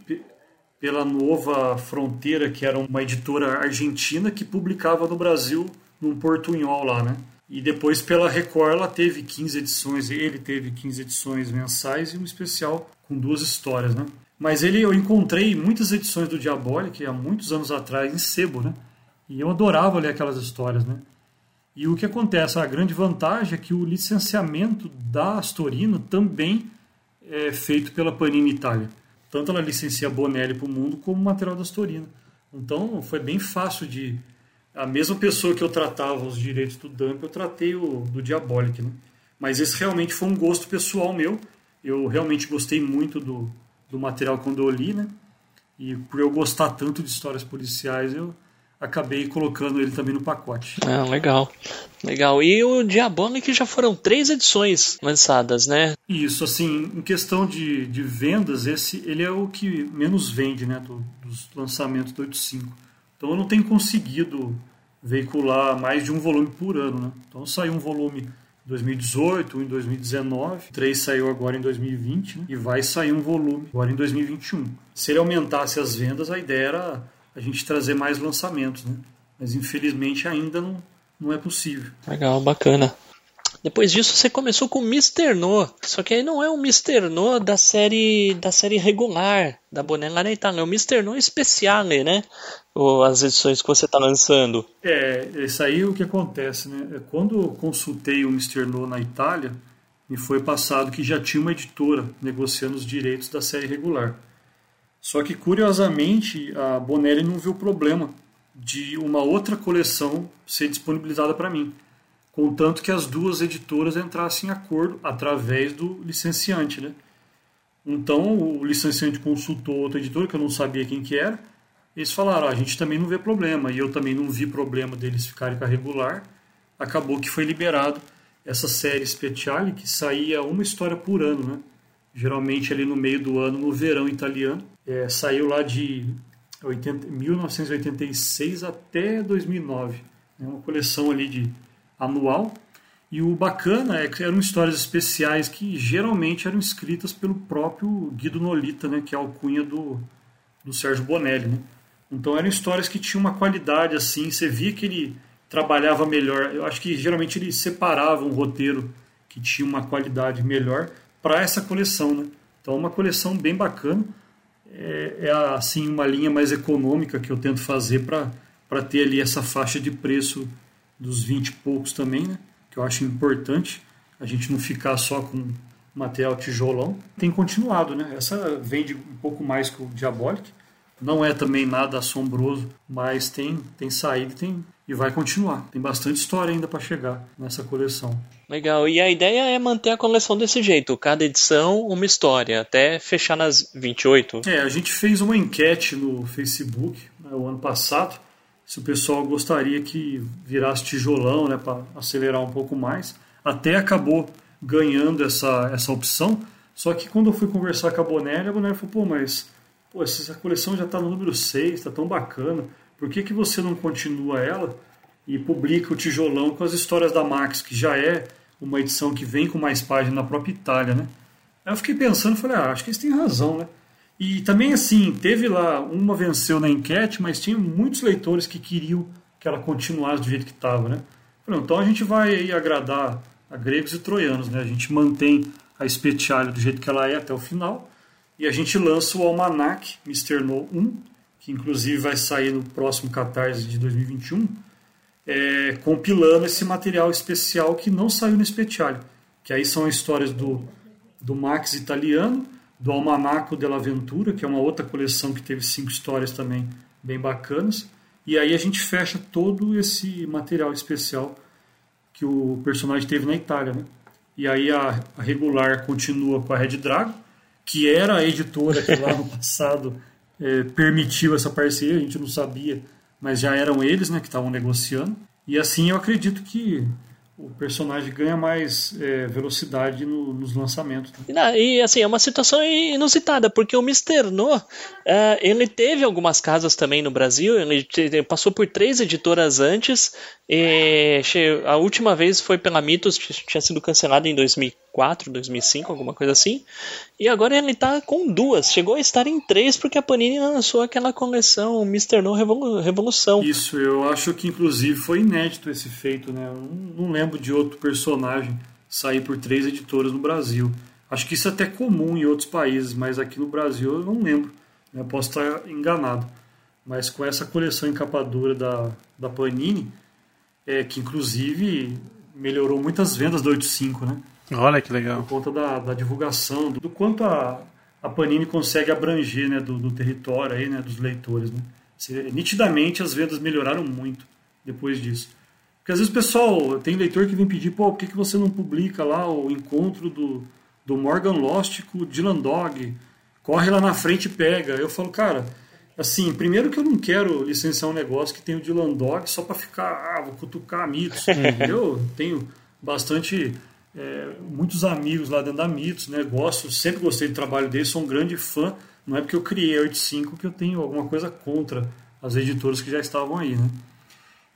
E: pela Nova Fronteira, que era uma editora argentina que publicava no Brasil num portunhol lá, né? E depois pela Record ela teve 15 edições, ele teve 15 edições mensais e um especial com duas histórias, né? Mas ele eu encontrei muitas edições do Diabolic há muitos anos atrás em sebo, né? E eu adorava ler aquelas histórias, né? E o que acontece, a grande vantagem é que o licenciamento da Astorino também é feito pela Panini Itália. Tanto ela licencia Bonelli para o mundo como o material da Astorino. Então foi bem fácil de a mesma pessoa que eu tratava os direitos do Dump, eu tratei o do Diabolic, né? Mas esse realmente foi um gosto pessoal meu. Eu realmente gostei muito do, do material quando eu li, né? E por eu gostar tanto de histórias policiais, eu acabei colocando ele também no pacote.
B: Ah, legal. Legal. E o Diabolic já foram três edições lançadas, né?
E: Isso, assim, em questão de, de vendas, esse ele é o que menos vende, né? Do, dos lançamentos do 85. Então eu não tenho conseguido veicular mais de um volume por ano. Né? Então saiu um volume em 2018, um em 2019, três saiu agora em 2020 né? e vai sair um volume agora em 2021. Se ele aumentasse as vendas, a ideia era a gente trazer mais lançamentos, né? mas infelizmente ainda não, não é possível.
B: Legal, bacana. Depois disso você começou com Mr. No, só que aí não é o Mr. No da série da série regular da Bonella na Itália, é o Mr. No Speciale, né? Ou as edições que você está lançando.
E: É, isso aí é o que acontece, né? É, quando eu consultei o Mr. No na Itália, me foi passado que já tinha uma editora negociando os direitos da série regular. Só que, curiosamente, a Bonelli não viu problema de uma outra coleção ser disponibilizada para mim contanto que as duas editoras entrassem em acordo através do licenciante, né? Então o licenciante consultou outra editora que eu não sabia quem que era. Eles falaram: ah, a gente também não vê problema e eu também não vi problema deles ficarem com a regular. Acabou que foi liberado essa série Speciale que saía uma história por ano, né? Geralmente ali no meio do ano, no verão italiano. É, saiu lá de 80, 1986 até 2009. É uma coleção ali de anual. E o bacana é que eram histórias especiais que geralmente eram escritas pelo próprio Guido Nolita, né, que é a alcunha do, do Sérgio Bonelli. Né? Então eram histórias que tinham uma qualidade assim, você via que ele trabalhava melhor. Eu acho que geralmente ele separava um roteiro que tinha uma qualidade melhor para essa coleção. Né? Então uma coleção bem bacana. É, é assim uma linha mais econômica que eu tento fazer para ter ali essa faixa de preço dos 20 e poucos também, né? que eu acho importante a gente não ficar só com material tijolão. Tem continuado, né? Essa vende um pouco mais que o Diabolic. Não é também nada assombroso, mas tem, tem saído tem, e vai continuar. Tem bastante história ainda para chegar nessa coleção.
B: Legal. E a ideia é manter a coleção desse jeito, cada edição uma história, até fechar nas 28.
E: É, a gente fez uma enquete no Facebook né, o ano passado se o pessoal gostaria que virasse tijolão, né, para acelerar um pouco mais. Até acabou ganhando essa, essa opção. Só que quando eu fui conversar com a Bonelli, a Bonelli falou: pô, mas pô, essa coleção já está no número 6, está tão bacana. Por que, que você não continua ela e publica o tijolão com as histórias da Max, que já é uma edição que vem com mais páginas na própria Itália, né? Aí eu fiquei pensando, falei, ah, acho que eles têm razão, né? E também assim, teve lá, uma venceu na enquete, mas tinha muitos leitores que queriam que ela continuasse do jeito que estava, né? Então a gente vai agradar a gregos e troianos, né? A gente mantém a Speciale do jeito que ela é até o final e a gente lança o Almanac Mr. No 1, que inclusive vai sair no próximo Catarse de 2021, é, compilando esse material especial que não saiu no Speciale, que aí são as histórias do, do Max italiano, do Almanaco della Ventura, que é uma outra coleção que teve cinco histórias também bem bacanas, e aí a gente fecha todo esse material especial que o personagem teve na Itália, né? E aí a, a regular continua com a Red Dragon, que era a editora que lá no [laughs] passado é, permitiu essa parceria, a gente não sabia, mas já eram eles né, que estavam negociando. E assim eu acredito que o personagem ganha mais é, velocidade no, nos lançamentos.
B: Né? E assim, é uma situação inusitada, porque o Mr. No, uh, ele teve algumas casas também no Brasil, ele, passou por três editoras antes, a última vez foi pela Mitos, tinha sido cancelado em 2004, 2005, alguma coisa assim. E agora ele está com duas. Chegou a estar em três porque a Panini lançou aquela coleção Mr. No Revolução.
E: Isso, eu acho que inclusive foi inédito esse feito, né? Eu não lembro de outro personagem sair por três editoras no Brasil. Acho que isso é até comum em outros países, mas aqui no Brasil eu não lembro. Né? Posso estar enganado. Mas com essa coleção encapadora da, da Panini é, que inclusive melhorou muitas vendas do 85, né?
A: Olha que legal.
E: Por conta da, da divulgação, do, do, quanto a, a Panini consegue abranger né, do, do território aí, né, dos leitores. Né? nitidamente as vendas melhoraram muito depois disso. Porque às vezes o pessoal, tem leitor que vem pedir, pô, por que, que você não publica lá o encontro do, do Morgan Lost com o Dylan Dog? Corre lá na frente e pega. Eu falo, cara, Assim, primeiro que eu não quero licenciar um negócio que tem o Dylan Dog só para ficar, ah, vou cutucar mitos. eu tenho bastante, é, muitos amigos lá dentro da Mitos, né? Gosto, sempre gostei do trabalho deles, sou um grande fã. Não é porque eu criei a 85 que eu tenho alguma coisa contra as editoras que já estavam aí, né?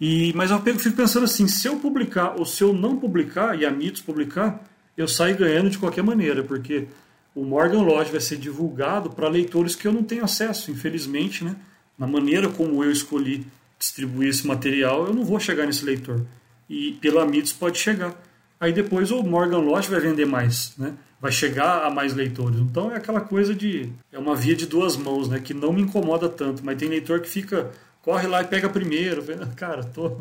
E: E, mas eu fico pensando assim, se eu publicar ou se eu não publicar e a Mitos publicar, eu saio ganhando de qualquer maneira, porque o Morgan Lodge vai ser divulgado para leitores que eu não tenho acesso, infelizmente, né? Na maneira como eu escolhi distribuir esse material, eu não vou chegar nesse leitor. E pela Mitos pode chegar. Aí depois o Morgan Lodge vai vender mais, né? Vai chegar a mais leitores. Então é aquela coisa de é uma via de duas mãos, né? Que não me incomoda tanto, mas tem leitor que fica corre lá e pega primeiro, cara, tô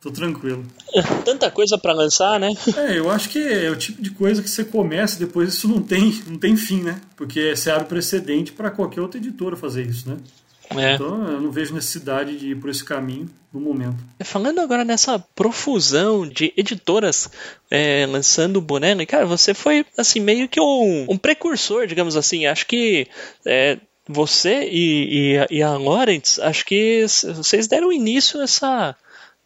E: Tô tranquilo. [laughs]
B: Tanta coisa para lançar, né?
E: É, eu acho que é o tipo de coisa que você começa e depois isso não tem, não tem fim, né? Porque você abre precedente para qualquer outra editora fazer isso, né? É. Então eu não vejo necessidade de ir por esse caminho no momento.
B: Falando agora nessa profusão de editoras é, lançando boné, cara, você foi assim meio que um, um precursor, digamos assim. Acho que é, você e, e, e a Lawrence, acho que vocês deram início a essa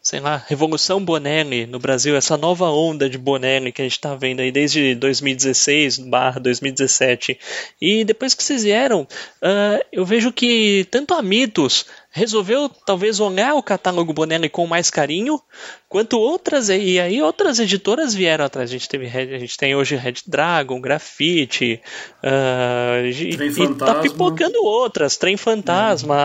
B: sei lá, Revolução Bonelli no Brasil, essa nova onda de Bonelli que a gente está vendo aí desde 2016 barra 2017. E depois que vocês vieram, uh, eu vejo que tanto a Mitos resolveu talvez olhar o catálogo Bonelli com mais carinho, quanto outras e aí outras editoras vieram atrás. A gente teve a gente tem hoje Red Dragon, Grafite, uh, e tá pipocando outras, Trem Fantasma,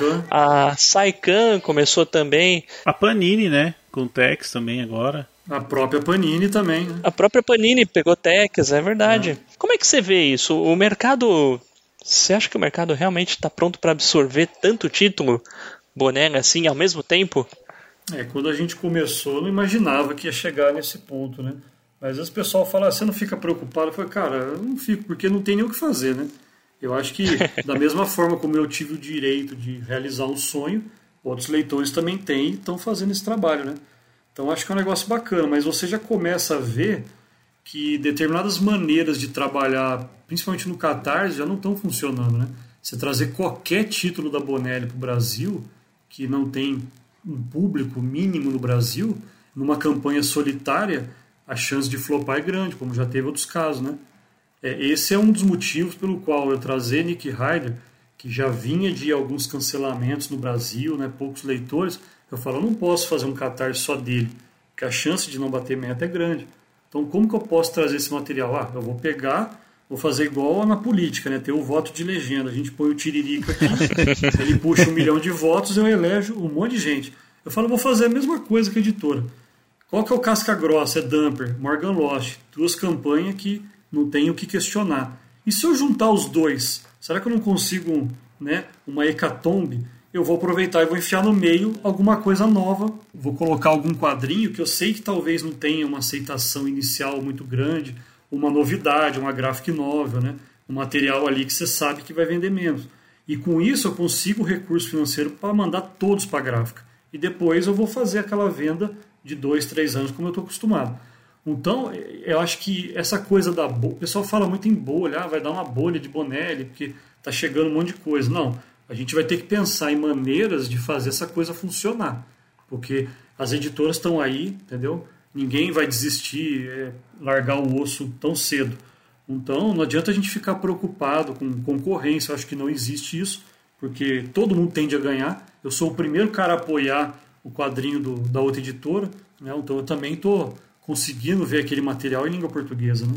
B: hum, a, a Saikan começou também.
A: A Panini, né? Com Tex também agora.
E: A própria Panini também. Né?
B: A própria Panini pegou Tex, é verdade. É. Como é que você vê isso? O mercado você acha que o mercado realmente está pronto para absorver tanto título Bonelli assim ao mesmo tempo?
E: É, quando a gente começou, eu não imaginava que ia chegar nesse ponto, né? Mas às vezes o pessoal fala, ah, você não fica preocupado? Eu falei, cara, eu não fico, porque não tem nem o que fazer, né? Eu acho que, [laughs] da mesma forma como eu tive o direito de realizar um sonho, outros leitores também têm e estão fazendo esse trabalho, né? Então acho que é um negócio bacana, mas você já começa a ver que determinadas maneiras de trabalhar, principalmente no Catarse, já não estão funcionando. Né? Você trazer qualquer título da Bonelli para o Brasil, que não tem um público mínimo no Brasil, numa campanha solitária, a chance de flopar é grande, como já teve outros casos. Né? É, esse é um dos motivos pelo qual eu trazer Nick Ryder, que já vinha de alguns cancelamentos no Brasil, né, poucos leitores, eu falo, eu não posso fazer um catarse só dele, porque a chance de não bater meta é grande. Então, como que eu posso trazer esse material? Ah, eu vou pegar, vou fazer igual na política, né? Ter o voto de legenda. A gente põe o tiririca aqui, [laughs] ele puxa um milhão de votos, eu elejo um monte de gente. Eu falo, vou fazer a mesma coisa que a editora. Qual que é o casca grossa? É Dumper, Morgan Lost, duas campanhas que não tem o que questionar. E se eu juntar os dois, será que eu não consigo né, uma hecatombe? Eu vou aproveitar e vou enfiar no meio alguma coisa nova, vou colocar algum quadrinho que eu sei que talvez não tenha uma aceitação inicial muito grande, uma novidade, uma graphic novel, né? um material ali que você sabe que vai vender menos. E com isso eu consigo recurso financeiro para mandar todos para a gráfica. E depois eu vou fazer aquela venda de dois, três anos como eu estou acostumado. Então, eu acho que essa coisa da bolha, o pessoal fala muito em bolha, ah, vai dar uma bolha de Bonelli, porque está chegando um monte de coisa. Não, a gente vai ter que pensar em maneiras de fazer essa coisa funcionar, porque as editoras estão aí, entendeu? Ninguém vai desistir, é, largar o osso tão cedo. Então, não adianta a gente ficar preocupado com concorrência, eu acho que não existe isso, porque todo mundo tende a ganhar. Eu sou o primeiro cara a apoiar o quadrinho do, da outra editora, né? então eu também estou conseguindo ver aquele material em língua portuguesa. Né?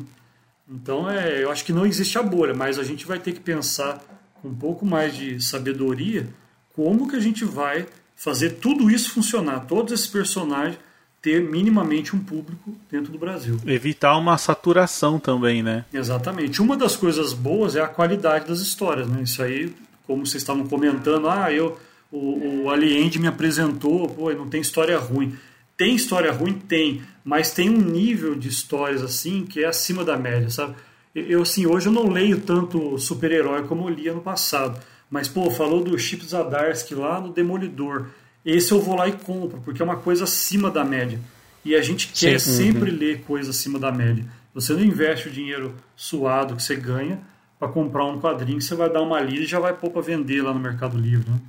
E: Então, é, eu acho que não existe a bolha, mas a gente vai ter que pensar com um pouco mais de sabedoria como que a gente vai fazer tudo isso funcionar, todos esses personagens ter minimamente um público dentro do Brasil.
A: Evitar uma saturação também, né?
E: Exatamente. Uma das coisas boas é a qualidade das histórias, né? Isso aí, como vocês estavam comentando, ah, eu o, o Aliend me apresentou, pô, não tem história ruim. Tem história ruim? Tem, mas tem um nível de histórias assim que é acima da média, sabe? Eu, assim, hoje eu não leio tanto super-herói como eu lia no passado. Mas, pô, falou do Chip Zadarsky lá no Demolidor. Esse eu vou lá e compro, porque é uma coisa acima da média. E a gente quer Sim. sempre uhum. ler coisa acima da média. Você não investe o dinheiro suado que você ganha para comprar um quadrinho que você vai dar uma lida e já vai pôr para vender lá no Mercado Livre. Né?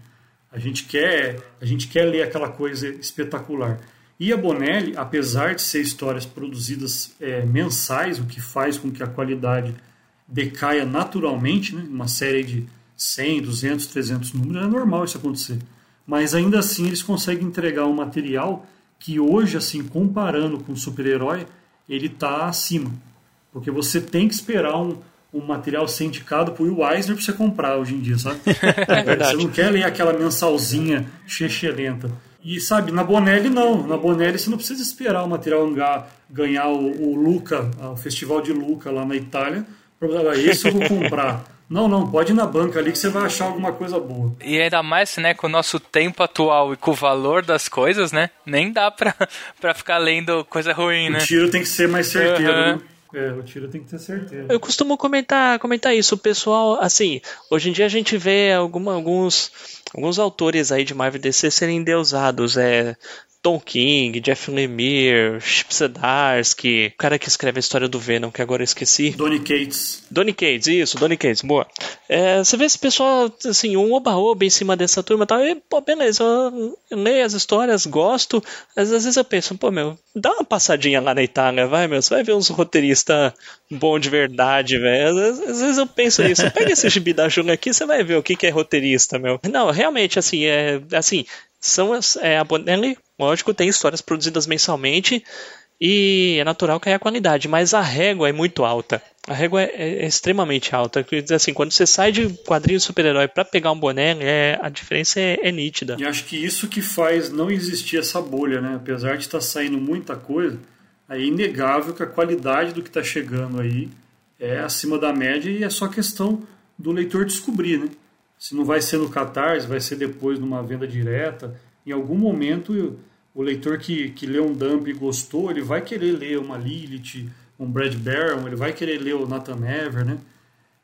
E: A gente quer, a gente quer ler aquela coisa espetacular. E a Bonelli, apesar de ser histórias produzidas é, mensais, o que faz com que a qualidade decaia naturalmente, né? uma série de 100, 200, 300 números, é normal isso acontecer. Mas ainda assim eles conseguem entregar um material que hoje, assim, comparando com o super-herói, ele está acima. Porque você tem que esperar um, um material ser indicado por Eisner para você comprar hoje em dia, sabe? [laughs]
B: É verdade.
E: Você não quer ler aquela mensalzinha chechelenta. E sabe, na Bonelli não. Na Bonelli você não precisa esperar o material ganhar o, o Luca, o Festival de Luca lá na Itália. Esse eu vou comprar. [laughs] Não, não, pode ir na banca ali que você vai achar alguma coisa boa.
D: E ainda mais, né, com o nosso tempo atual e com o valor das coisas, né? Nem dá pra, [laughs] pra ficar lendo coisa ruim,
E: o
D: né?
E: O tiro tem que ser mais certeiro, uhum. né? É, o tiro tem que ter certeza.
B: Eu costumo comentar, comentar isso. O pessoal, assim, hoje em dia a gente vê alguma, alguns, alguns autores aí de Marvel DC serem endeusados. É, Tom King, Jeff Lemire, Chip Zdarsky, o cara que escreve a história do Venom, que agora eu esqueci.
E: Donny Cates.
B: Donny Cates, isso, Donny Cates, boa. É, você vê esse pessoal, assim, um oba-oba em cima dessa turma e tal, e, pô, beleza, eu, leio as histórias, gosto, mas às vezes eu penso, pô, meu, dá uma passadinha lá na Itália, vai, meu, você vai ver uns roteiristas bons de verdade, velho. Às, às, vezes eu penso isso, pega esse gibi da Jung aqui, você vai ver o que, que é roteirista, meu. Não, realmente, assim, é, assim, são as, é, a Bonelli, lógico, tem histórias produzidas mensalmente e é natural que a qualidade, mas a régua é muito alta. A régua é, é, é extremamente alta. Quer dizer assim, quando você sai de quadrinho de super-herói para pegar um boné, é, a diferença é, é, nítida.
E: E acho que isso que faz não existir essa bolha, né? Apesar de estar tá saindo muita coisa, é inegável que a qualidade do que está chegando aí é acima da média e é só questão do leitor descobrir, né? se não vai ser no Catarse, vai ser depois numa venda direta. Em algum momento, o leitor que, que lê um dump e gostou, ele vai querer ler uma Lilith, um Brad Barron, ele vai querer ler o Nathan Ever, né?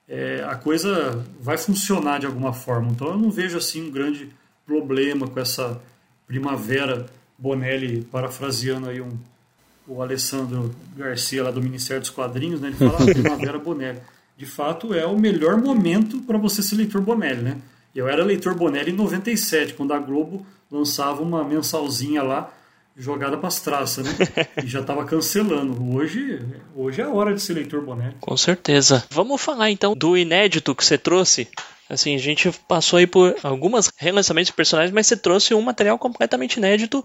E: É, a coisa vai funcionar de alguma forma. Então eu não vejo assim um grande problema com essa primavera Bonelli, parafraseando aí um, o Alessandro Garcia lá do Ministério dos Quadrinhos, né? ele fala ah, [laughs] primavera Bonelli de fato é o melhor momento para você ser leitor Bonelli, né? Eu era leitor Bonelli em 97, quando a Globo lançava uma mensalzinha lá jogada para as traças, né? [laughs] E já estava cancelando. Hoje, hoje é a hora de ser leitor Bonelli.
B: Com certeza. Vamos falar então do inédito que você trouxe. Assim, a gente passou aí por algumas relançamentos de personagens, mas você trouxe um material completamente inédito,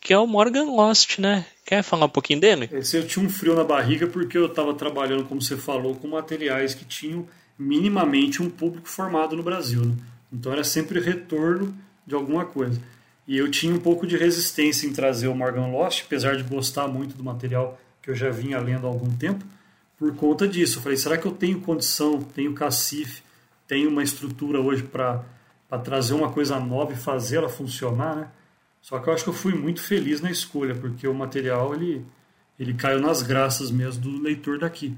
B: que é o Morgan Lost, né? Quer falar um pouquinho dele?
E: Esse eu tinha um frio na barriga porque eu estava trabalhando, como você falou, com materiais que tinham minimamente um público formado no Brasil. Né? Então era sempre retorno de alguma coisa. E eu tinha um pouco de resistência em trazer o Morgan Lost, apesar de gostar muito do material que eu já vinha lendo há algum tempo, por conta disso. Eu falei, será que eu tenho condição, tenho cacife, tenho uma estrutura hoje para trazer uma coisa nova e fazê-la funcionar, né? Só que eu acho que eu fui muito feliz na escolha, porque o material ele, ele caiu nas graças mesmo do leitor daqui.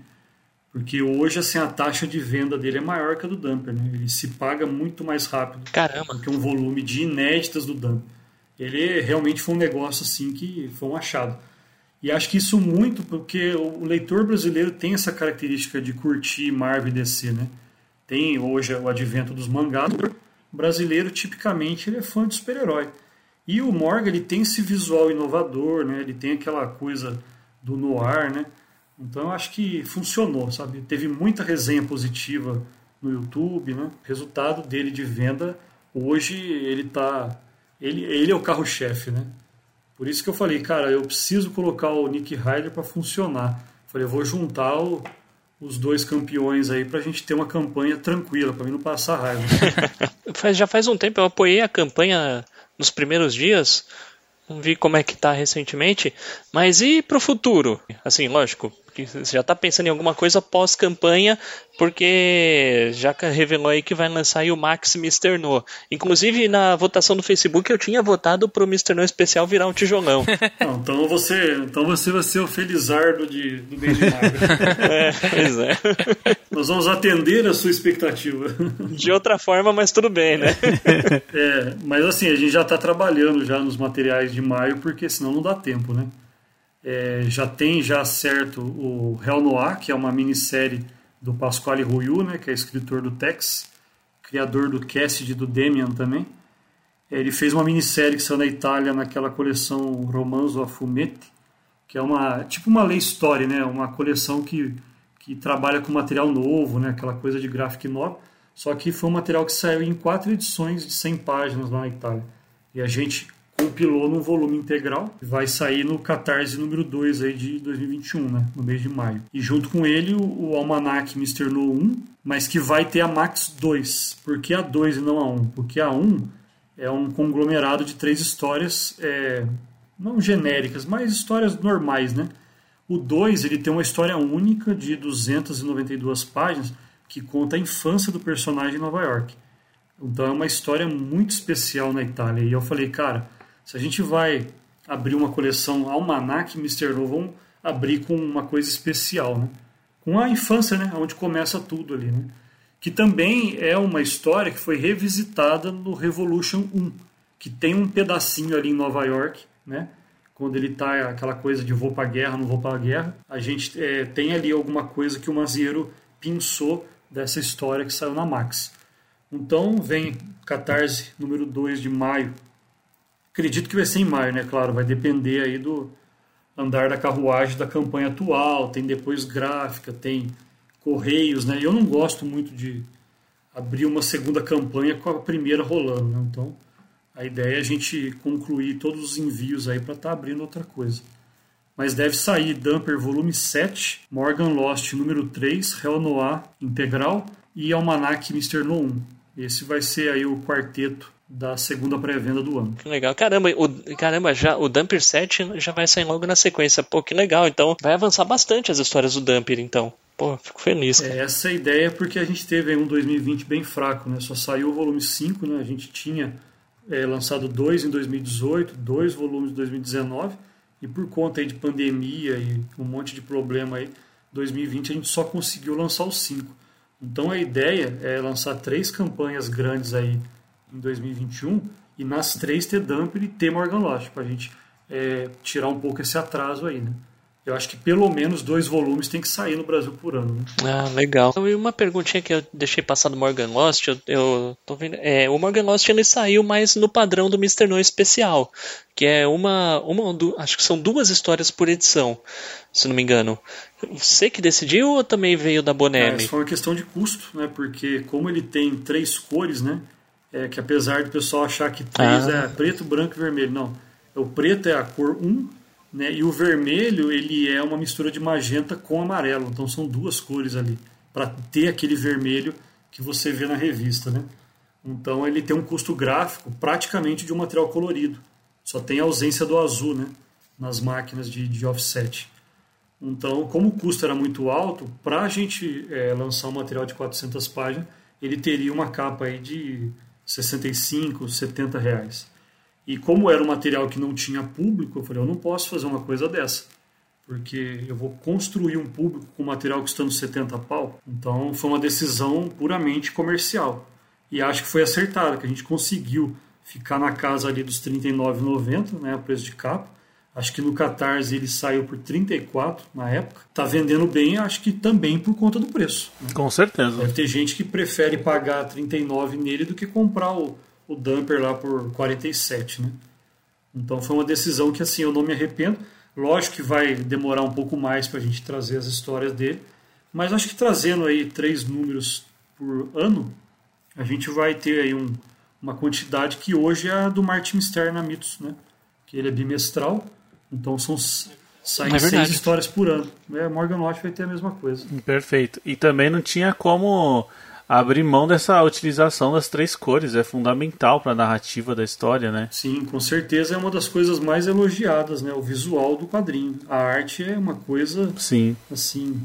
E: Porque hoje assim, a taxa de venda dele é maior que a do Dumper. Né? Ele se paga muito mais rápido
B: Caramba.
E: do que um volume de inéditas do Dumper. Ele realmente foi um negócio assim que foi um achado. E acho que isso muito porque o leitor brasileiro tem essa característica de curtir Marvel e DC. Né? Tem hoje o advento dos mangás. O brasileiro, tipicamente, ele é fã de super-herói. E o Morgan ele tem esse visual inovador, né? Ele tem aquela coisa do noir, né? Então eu acho que funcionou, sabe? Teve muita resenha positiva no YouTube, né? O resultado dele de venda hoje ele tá ele, ele é o carro-chefe, né? Por isso que eu falei, cara, eu preciso colocar o Nick Ryder para funcionar. Falei, eu vou juntar o, os dois campeões aí pra gente ter uma campanha tranquila, para mim não passar raiva. [laughs]
B: Já faz um tempo eu apoiei a campanha nos primeiros dias. Não vi como é que tá recentemente. Mas e pro futuro? Assim, lógico, você já tá pensando em alguma coisa pós-campanha, porque já revelou aí que vai lançar aí o Max Mr. No. Inclusive, na votação do Facebook, eu tinha votado pro Mr. No especial virar um tijolão. [laughs]
E: Não, então você, então você vai ser o Felizardo de, do mês de maio. [laughs]
B: é, pois é. [laughs]
E: Nós vamos atender a sua expectativa.
B: De outra forma, mas tudo bem, né?
E: É, mas assim, a gente já está trabalhando já nos materiais de maio, porque senão não dá tempo, né? É, já tem já certo o Hell Noir, que é uma minissérie do Pasquale Ruyu, né, que é escritor do Tex, criador do Cassidy do Demian também. É, ele fez uma minissérie que saiu na Itália naquela coleção Romanzo a Fumetti, que é uma tipo uma lei story, né, uma coleção que, que trabalha com material novo, né, aquela coisa de graphic novel. Só que foi um material que saiu em quatro edições de 100 páginas lá na Itália. E a gente compilou num volume integral, vai sair no Catarse número 2 aí de 2021, né, no mês de maio. E junto com ele o, o Almanac Mr. No 1, mas que vai ter a Max 2. Por que a 2 e não a 1? Porque a 1 é um conglomerado de três histórias, é, não genéricas, mas histórias normais, né? O 2 ele tem uma história única de 292 páginas que conta a infância do personagem em Nova York. Então é uma história muito especial na Itália. E eu falei, cara, se a gente vai abrir uma coleção Almanac Mr. No, vamos abrir com uma coisa especial, né? Com a infância, né? Onde começa tudo ali, né? Que também é uma história que foi revisitada no Revolution 1, que tem um pedacinho ali em Nova York, né? Quando ele tá aquela coisa de vou pra guerra, não vou pra guerra, a gente é, tem ali alguma coisa que o Mazieiro pensou dessa história que saiu na Max. Então vem Catarse número 2 de maio Acredito que vai ser em maio, né? Claro, vai depender aí do andar da carruagem da campanha atual. Tem depois gráfica, tem correios, né? Eu não gosto muito de abrir uma segunda campanha com a primeira rolando, né? Então, a ideia é a gente concluir todos os envios aí para estar tá abrindo outra coisa. Mas deve sair Dumper volume 7, Morgan Lost número 3, Hell Noir integral e Almanac Mr. No 1. Esse vai ser aí o quarteto da segunda pré-venda do ano.
B: Que legal. Caramba, o, caramba, já, o Dumper 7 já vai sair logo na sequência. Pô, que legal. Então vai avançar bastante as histórias do Dumper, então. Pô, fico feliz.
E: É, essa é a ideia porque a gente teve um 2020 bem fraco, né? Só saiu o volume 5, né? A gente tinha é, lançado dois em 2018, dois volumes em 2019, e por conta aí de pandemia e um monte de problema aí, 2020 a gente só conseguiu lançar os cinco. Então a ideia é lançar três campanhas grandes aí em 2021 e nas três ter Dumper e ter Morgan Lost, para a gente é, tirar um pouco esse atraso aí, né? Eu acho que pelo menos dois volumes tem que sair no Brasil por ano. Né?
B: Ah, legal. E uma perguntinha que eu deixei passar do Morgan Lost, eu, eu tô vendo. É, o Morgan Lost ele saiu mais no padrão do Mr. No especial, que é uma, uma acho que são duas histórias por edição, se não me engano. Você que decidiu ou também veio da Bonelli?
E: É, isso foi uma questão de custo, né? Porque como ele tem três cores, né? É, que apesar do pessoal achar que três ah. é preto, branco e vermelho, não. O preto é a cor 1, um, né, e o vermelho ele é uma mistura de magenta com amarelo. Então são duas cores ali, para ter aquele vermelho que você vê na revista. Né? Então ele tem um custo gráfico praticamente de um material colorido. Só tem a ausência do azul né, nas máquinas de, de offset. Então, como o custo era muito alto, para a gente é, lançar um material de 400 páginas, ele teria uma capa aí de 65, 70 reais. E como era um material que não tinha público, eu falei, eu não posso fazer uma coisa dessa, porque eu vou construir um público com material custando 70 pau. Então foi uma decisão puramente comercial. E acho que foi acertada, que a gente conseguiu ficar na casa ali dos R$ 39,90, né, o preço de capa. Acho que no Catarse ele saiu por 34 na época. Tá vendendo bem, acho que também por conta do preço.
A: Né? Com certeza.
E: Deve ter gente que prefere pagar 39 nele do que comprar o, o Dumper lá por 47, né? Então foi uma decisão que assim eu não me arrependo. Lógico que vai demorar um pouco mais para a gente trazer as histórias dele, mas acho que trazendo aí três números por ano, a gente vai ter aí um, uma quantidade que hoje é a do Martin Mister na Mitos, né? Que ele é bimestral, então são saem é seis histórias por ano. É, Morgan Watch vai ter a mesma coisa.
A: Perfeito. E também não tinha como abrir mão dessa utilização das três cores, é fundamental para a narrativa da história, né?
E: Sim, com certeza é uma das coisas mais elogiadas, né? O visual do quadrinho. A arte é uma coisa
A: Sim.
E: assim,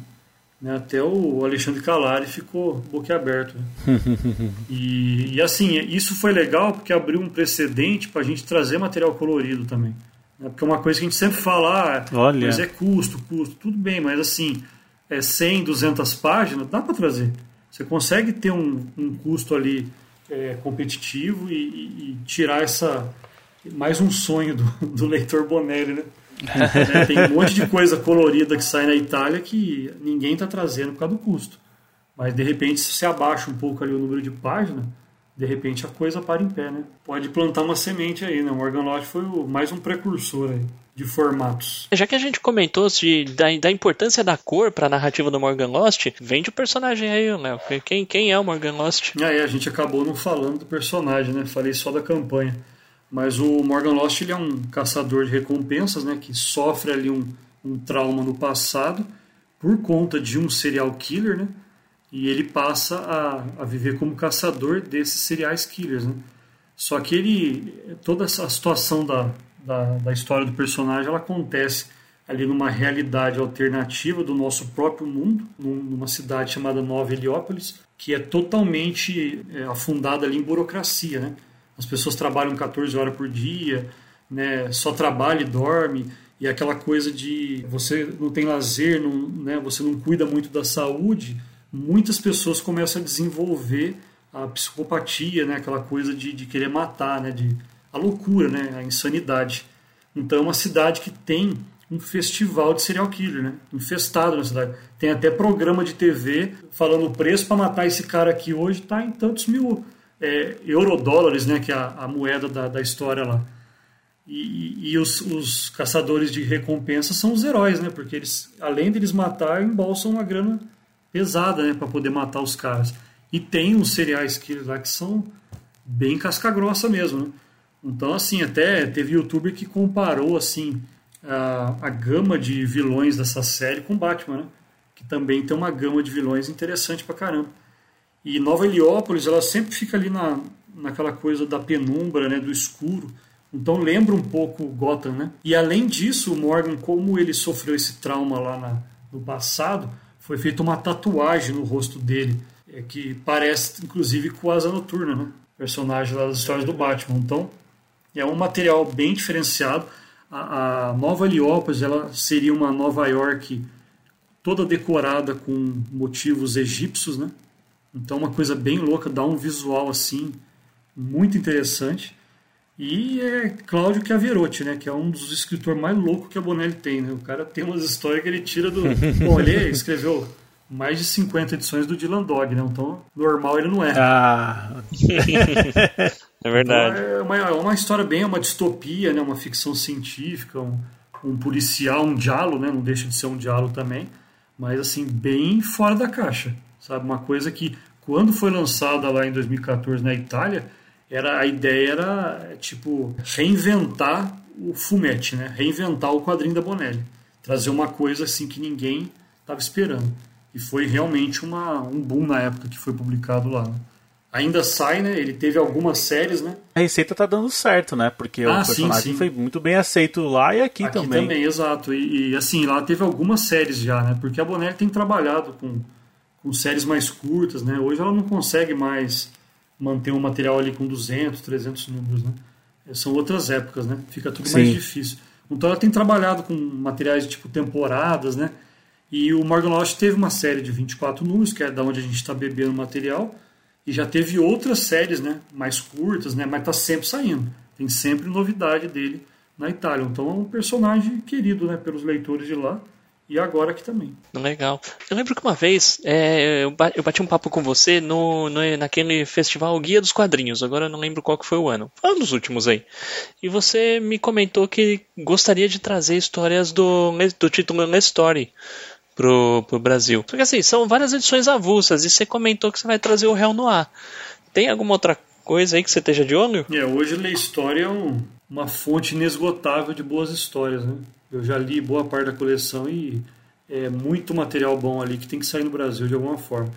E: né? Até o Alexandre Calari ficou boquiaberto. Né? [laughs] e, e assim, isso foi legal porque abriu um precedente para a gente trazer material colorido também. Né? Porque é uma coisa que a gente sempre fala, ah, mas é custo, custo, tudo bem, mas assim, é 100, 200 páginas, dá para trazer. Você consegue ter um, um custo ali é, competitivo e, e, e, tirar essa mais um sonho do, [laughs] do leitor Bonelli, né? é, [laughs] tem um monte de coisa colorida que sai na Itália que ninguém está trazendo por causa do custo. Mas de repente, se você abaixa um pouco ali o número de páginas, de repente a coisa para em pé, né? Pode plantar uma semente aí, né? O Morgan Lodge foi o, mais um precursor aí de formatos.
B: Já que a gente comentou de, da, da importância da cor para a narrativa do Morgan Lost, vende o personagem aí, Léo. Quem, quem é o Morgan Lost?
E: Aí a gente acabou não falando do personagem, né? Falei só da campanha. Mas o Morgan Lost ele é um caçador de recompensas, né? Que sofre ali um, um trauma no passado por conta de um serial killer, né? E ele passa a, a viver como caçador desses serial killers, né? Só que ele toda essa situação da, da, da história do personagem ela acontece ali numa realidade alternativa do nosso próprio mundo, numa cidade chamada Nova Heliópolis, que é totalmente é, afundada ali em burocracia, né? As pessoas trabalham 14 horas por dia, né? Só trabalha e dorme e aquela coisa de você não tem lazer, não, né? Você não cuida muito da saúde. Muitas pessoas começam a desenvolver a psicopatia, né? Aquela coisa de, de querer matar, né? De a loucura, né? A insanidade. Então é uma cidade que tem um festival de serial killer, né? Infestado na cidade. Tem até programa de TV falando o preço para matar esse cara aqui hoje está em tantos mil é, eurodólares, né? Que é a, a moeda da, da história lá. E, e os, os, caçadores de recompensa são os heróis, né? Porque eles, além deles matar, embolsam uma grana pesada, né? Para poder matar os caras. E tem uns cereais killers lá que são bem casca grossa mesmo, né? Então, assim, até teve youtuber que comparou, assim, a, a gama de vilões dessa série com Batman, né? Que também tem uma gama de vilões interessante pra caramba. E Nova Heliópolis, ela sempre fica ali na, naquela coisa da penumbra, né? Do escuro. Então lembra um pouco Gotham, né? E além disso, o Morgan, como ele sofreu esse trauma lá na, no passado, foi feita uma tatuagem no rosto dele, é, que parece inclusive com a Asa Noturna, né? Personagem lá das histórias do Batman. Então é um material bem diferenciado. A, a Nova Heliópolis ela seria uma Nova York toda decorada com motivos egípcios, né? Então uma coisa bem louca, dá um visual assim muito interessante. E é Cláudio Chiaverotti, né? Que é um dos escritores mais loucos que a Bonelli tem, né? O cara tem umas histórias que ele tira do... [laughs] Bom, ele escreveu mais de 50 edições do Dylan Dog, né? Então, normal ele não é.
A: Ah... [laughs]
B: É verdade.
E: Então, é, uma, é uma história bem, é uma distopia, né? uma ficção científica, um, um policial, um diálogo, né? não deixa de ser um diálogo também, mas assim, bem fora da caixa. Sabe? Uma coisa que, quando foi lançada lá em 2014 na Itália, era, a ideia era, tipo, reinventar o Fumetti, né? reinventar o quadrinho da Bonelli. Trazer uma coisa assim que ninguém estava esperando. E foi realmente uma, um boom na época que foi publicado lá. Né? Ainda sai, né? Ele teve algumas séries, né?
A: A receita tá dando certo, né? Porque
E: Ah,
A: o
E: sim,
A: personagem
E: sim.
A: foi muito bem aceito lá e aqui,
E: Aqui
A: também.
E: também, exato. E, e, assim, lá teve algumas séries já, né? Porque a Bonelli tem trabalhado com, com séries mais curtas, né? Hoje ela não consegue mais manter um material ali com 200, 300 números, né? São outras épocas, né? Fica tudo mais
A: Sim.
E: difícil. Então ela tem trabalhado com materiais tipo temporadas, né? E o Morgan Lost teve uma série de 24 números, que é da onde a gente está bebendo material, e já teve outras séries, né? Mais curtas, né? Mas tá sempre saindo. Tem sempre novidade dele na Itália. Então é um personagem querido, né? Pelos leitores de lá e agora aqui também.
B: Legal. Eu lembro que uma vez é, eu ba- eu bati um papo com você no, no- naquele festival Guia dos Quadrinhos, agora eu não lembro qual que foi o ano. Foi um dos últimos aí. E você me comentou que gostaria de trazer histórias do, do título Le Story pro, pro Brasil. Só que assim, são várias edições avulsas e você comentou que você vai trazer o Real Noir. Tem alguma outra coisa aí que você esteja de olho?
E: É, hoje ler história é um- uma fonte inesgotável de boas histórias, né? Eu já li boa parte da coleção e é muito material bom ali que tem que sair no Brasil de alguma forma.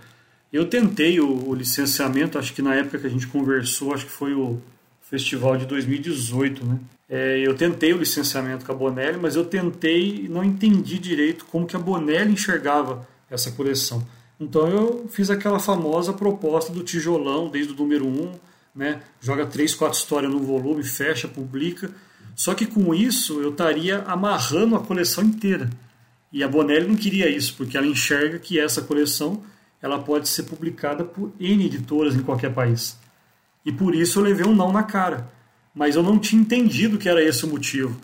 E: Eu tentei o, o licenciamento, acho que na época que a gente conversou, acho que foi o festival de 2018, né? É, eu tentei o licenciamento com a Bonelli, mas eu tentei e não entendi direito como que a Bonelli enxergava essa coleção. Então eu fiz aquela famosa proposta do tijolão desde o número 1, né? joga três, quatro histórias no volume, fecha, publica. Só que com isso eu estaria amarrando a coleção inteira. E a Bonelli não queria isso, porque ela enxerga que essa coleção ela pode ser publicada por N editoras em qualquer país. E por isso eu levei um não na cara. Mas eu não tinha entendido que era esse o motivo.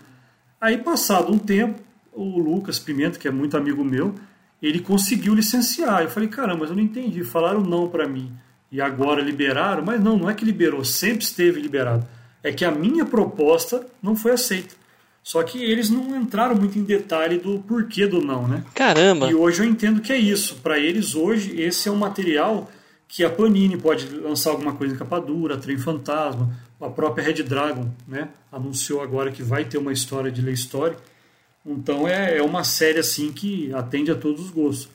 E: Aí, passado um tempo, o Lucas Pimenta, que é muito amigo meu, ele conseguiu licenciar. Eu falei, caramba, mas eu não entendi. Falaram não para mim. E agora liberaram? Mas não, não é que liberou, sempre esteve liberado. É que a minha proposta não foi aceita. Só que eles não entraram muito em detalhe do porquê do não, né?
B: Caramba!
E: E hoje eu entendo que é isso. Para eles, hoje, esse é um material que a Panini pode lançar alguma coisa em capa dura, Trem Fantasma, a própria Red Dragon né, anunciou agora que vai ter uma história de Lei Story. Então é, é uma série assim que atende a todos os gostos.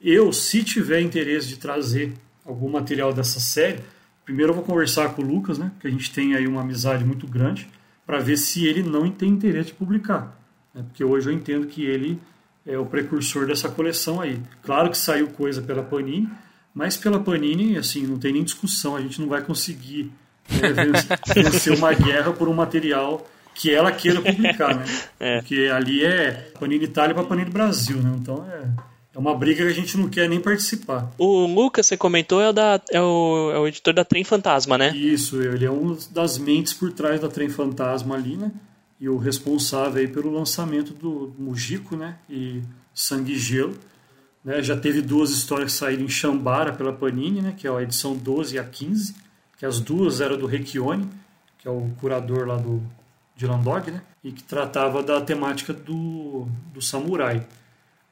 E: Eu, se tiver interesse de trazer algum material dessa série, primeiro eu vou conversar com o Lucas, né, que a gente tem aí uma amizade muito grande, para ver se ele não tem interesse de publicar. Né, porque hoje eu entendo que ele é o precursor dessa coleção aí. Claro que saiu coisa pela Panini, mas pela Panini, assim, não tem nem discussão, a gente não vai conseguir né, [laughs] vencer- uma guerra por um material que ela queira publicar, né?
B: É.
E: Porque ali é Panini Itália para Panini Brasil, né? Então é, é uma briga que a gente não quer nem participar.
B: O Lucas, você comentou, é o, da, é o, é o editor da Trem Fantasma, né?
E: Isso, ele é uma das mentes por trás da Trem Fantasma ali, né? E o responsável aí pelo lançamento do Mujico, né? E Sangue e Gelo. Né? Já teve duas histórias que saíram em Chambara pela Panini, né? Que é a edição 12 e a 15. Que as duas eram do Requione, que é o curador lá do Dylan Dog, né? E que tratava da temática do, do samurai.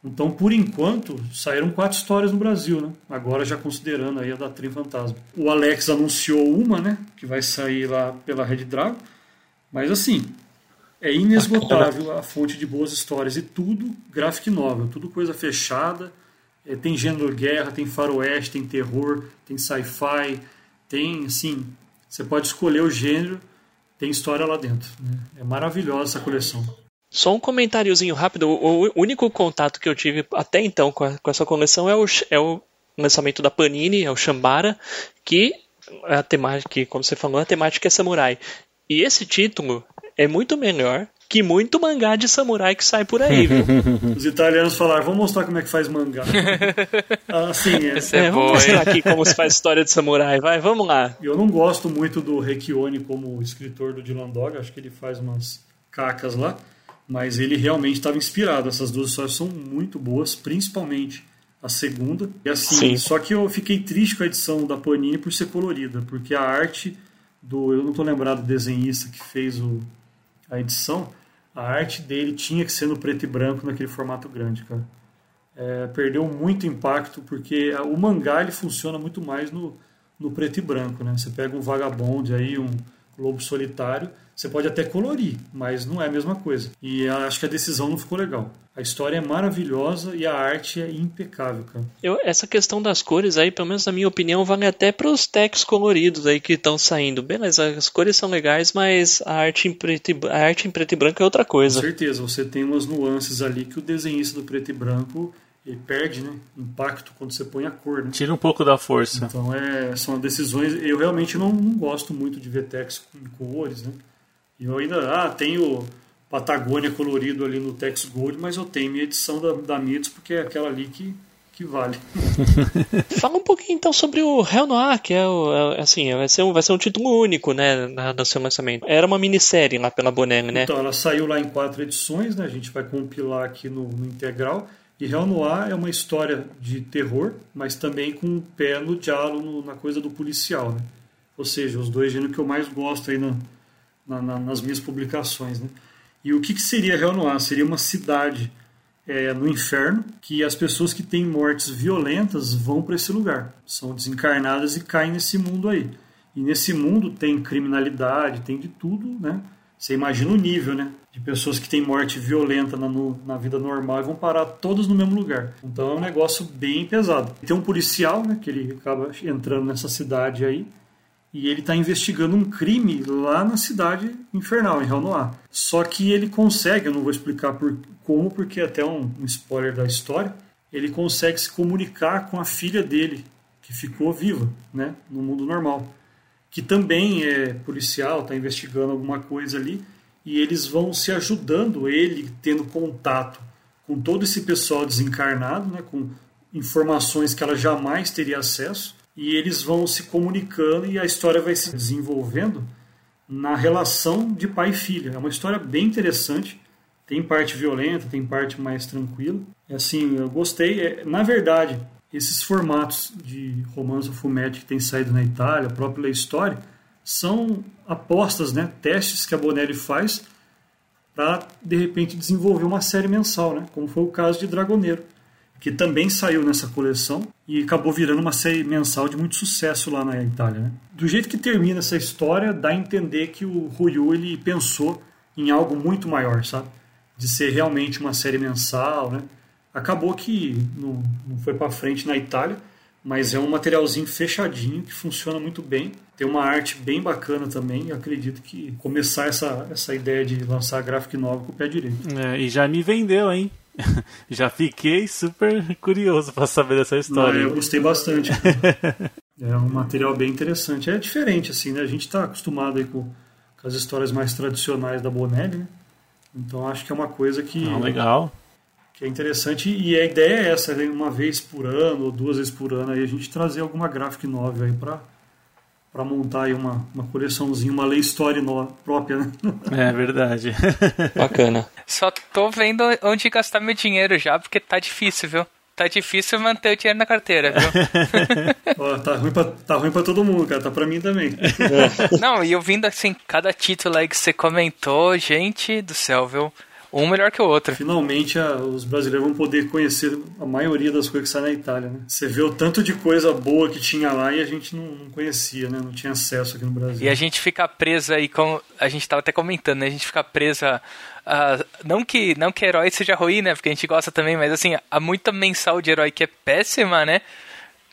E: Então, por enquanto, saíram quatro histórias no Brasil, né? Agora já considerando aí a da Trem Fantasma. O Alex anunciou uma, né? Que vai sair lá pela Red Dragon. Mas assim, é inesgotável a fonte de boas histórias e tudo graphic novel, tudo coisa fechada. É, tem gênero guerra, tem faroeste, tem terror, tem sci-fi, tem assim, você pode escolher o gênero, tem história lá dentro. né? É maravilhosa essa coleção.
B: Só um comentáriozinho rápido. O, único contato que eu tive até então com, a- com essa coleção é o, é o lançamento da Panini, é o Shambara, que é a temática, que, como você falou, a temática é samurai. E esse título é muito melhor que muito mangá de samurai que sai por aí, viu? [laughs]
E: Os italianos falaram, vamos mostrar como é que faz mangá. [laughs] assim, é,
D: Esse é,
B: É,
D: bom,
B: vamos mostrar aqui como se faz história de samurai. Vai, vamos lá.
E: Eu não gosto muito do Requione como escritor do Dylan Dog, acho que ele faz umas cacas lá, mas ele realmente estava inspirado. Essas duas histórias são muito boas, principalmente a segunda. E assim,
B: Sim.
E: só que eu fiquei triste com a edição da Panini por ser colorida, porque a arte do, eu não estou lembrado do desenhista que fez o, a edição, a arte dele tinha que ser no preto e branco naquele formato grande, cara. É, perdeu muito impacto porque o mangá ele funciona muito mais no, no preto e branco, né? Você pega um Vagabond aí, um Lobo Solitário, você pode até colorir, mas não é a mesma coisa. E acho que a decisão não ficou legal. A história é maravilhosa e a arte é impecável, cara.
B: Eu, essa questão das cores aí, pelo menos na minha opinião, vale até para os techs coloridos aí que estão saindo. Beleza, as cores são legais, mas a arte, em preto e, a arte em preto e branco é outra coisa.
E: Com certeza, você tem umas nuances ali que o desenhista do preto e branco ele perde né, impacto quando você põe a cor. Né?
A: Tira um pouco da força.
E: Então é, são decisões. Eu realmente não, não gosto muito de ver tex com cores. Né? E eu ainda ah, tenho Patagônia colorido ali no Tex Gold, mas eu tenho minha edição da, da Mitos porque é aquela ali que, que vale. [laughs]
B: Fala um pouquinho então sobre o Hell Noir, que é, o, é, assim, vai ser, um, vai ser um título único, né, no seu lançamento. Era uma minissérie lá pela Bonelli, né?
E: Então, ela saiu lá em quatro edições, né, a gente vai compilar aqui no, no integral. E Hell Noir é uma história de terror, mas também com um pé no diálogo, na coisa do policial, né? Ou seja, os dois gêneros que eu mais gosto aí na, na, nas minhas publicações, né? E o que, que seria Hell Noir? Seria uma cidade é, no inferno que as pessoas que têm mortes violentas vão para esse lugar. São desencarnadas e caem nesse mundo aí. E nesse mundo tem criminalidade, tem de tudo, né? Você imagina o nível, né? De pessoas que têm morte violenta na, no, na vida normal e vão parar todos no mesmo lugar. Então é um negócio bem pesado. Tem um policial, né? Que ele acaba entrando nessa cidade aí e ele está investigando um crime lá na cidade infernal, em Hell Noir. Só que ele consegue, eu não vou explicar por, como, porque é até um, um spoiler da história, ele consegue se comunicar com a filha dele, que ficou viva, né, no mundo normal, que também é policial, está investigando alguma coisa ali, e eles vão se ajudando, ele tendo contato com todo esse pessoal desencarnado, né, com informações que ela jamais teria acesso, e eles vão se comunicando e a história vai se desenvolvendo na relação de pai e filha. É uma história bem interessante. Tem parte violenta, tem parte mais tranquila. É assim, eu gostei. É, na verdade, esses formatos de romance ou fumetti que tem saído na Itália, a própria história, são apostas, né, testes que a Bonelli faz para de repente desenvolver uma série mensal, né, como foi o caso de Dragoneiro que também saiu nessa coleção e acabou virando uma série mensal de muito sucesso lá na Itália. Né? Do jeito que termina essa história, dá a entender que o Ryu ele pensou em algo muito maior, sabe? De ser realmente uma série mensal, né? Acabou que não, não foi para frente na Itália, mas é um materialzinho fechadinho que funciona muito bem. Tem uma arte bem bacana também. E acredito que começar essa, essa ideia de lançar graphic novel com o pé direito.
A: É, e já me vendeu, hein? [laughs] Já fiquei super curioso para saber dessa história.
E: Não, eu gostei bastante. [laughs] é um material bem interessante. É diferente, assim, né? A gente está acostumado aí com, com, as histórias mais tradicionais da Bonelli, né? Então acho que é uma coisa que.
A: Ah, legal.
E: Que é interessante. E a ideia é essa, né? uma vez por ano ou duas vezes por ano aí a gente trazer alguma graphic novel aí para para montar aí uma, uma coleçãozinha, uma lei história própria, né? [laughs]
A: É verdade. [laughs]
B: Bacana.
D: Só tô vendo onde gastar meu dinheiro já, porque tá difícil, viu? Tá difícil manter o dinheiro na carteira, viu? [laughs]
E: Ó, tá, ruim pra, tá ruim pra todo mundo, cara. Tá pra mim também.
D: Não, e eu vindo assim, cada título aí que você comentou, gente do céu, viu? Um melhor que o outro.
E: Finalmente a, os brasileiros vão poder conhecer a maioria das coisas que saem na Itália, né? Você vê o tanto de coisa boa que tinha lá e a gente não, não conhecia, né? Não tinha acesso aqui no Brasil.
D: E a gente fica presa aí, como a gente estava até comentando, né? A gente fica presa Uh, não que não que herói seja ruim, né? Porque a gente gosta também, mas assim, há muita mensal de herói que é péssima, né?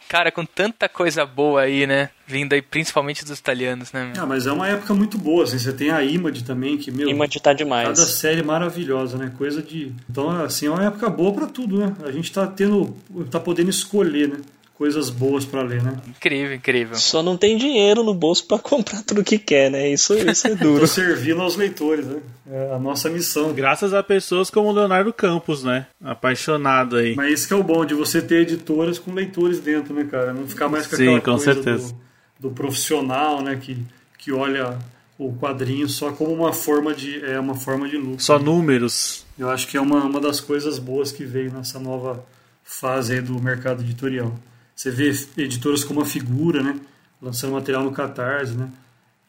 D: Cara, com tanta coisa boa aí, né? Vindo aí principalmente dos italianos, né?
E: Ah, mas é uma época muito boa, assim. Você tem a Image também, que, meu...
B: Image tá demais.
E: Cada série maravilhosa, né? Coisa de... Então, assim, é uma época boa para tudo, né? A gente tá tendo... tá podendo escolher, né? Coisas boas para ler, né?
D: Incrível, incrível.
B: Só não tem dinheiro no bolso para [laughs] comprar tudo que quer, né? Isso, isso é duro.
E: servindo aos leitores, né? É a nossa missão.
A: Graças a pessoas como o Leonardo Campos, né? Apaixonado aí.
E: Mas isso que é o bom de você ter editoras com leitores dentro, né, cara? Não ficar mais com
A: Sim,
E: aquela
A: com
E: coisa
A: certeza.
E: Do, do profissional, né? Que, que olha o quadrinho só como uma forma de é uma forma de lucro.
A: Só números.
E: Eu acho que é uma, uma das coisas boas que veio nessa nova fase aí do mercado editorial. Você vê editoras como a Figura, né? Lançando material no Catarse, né?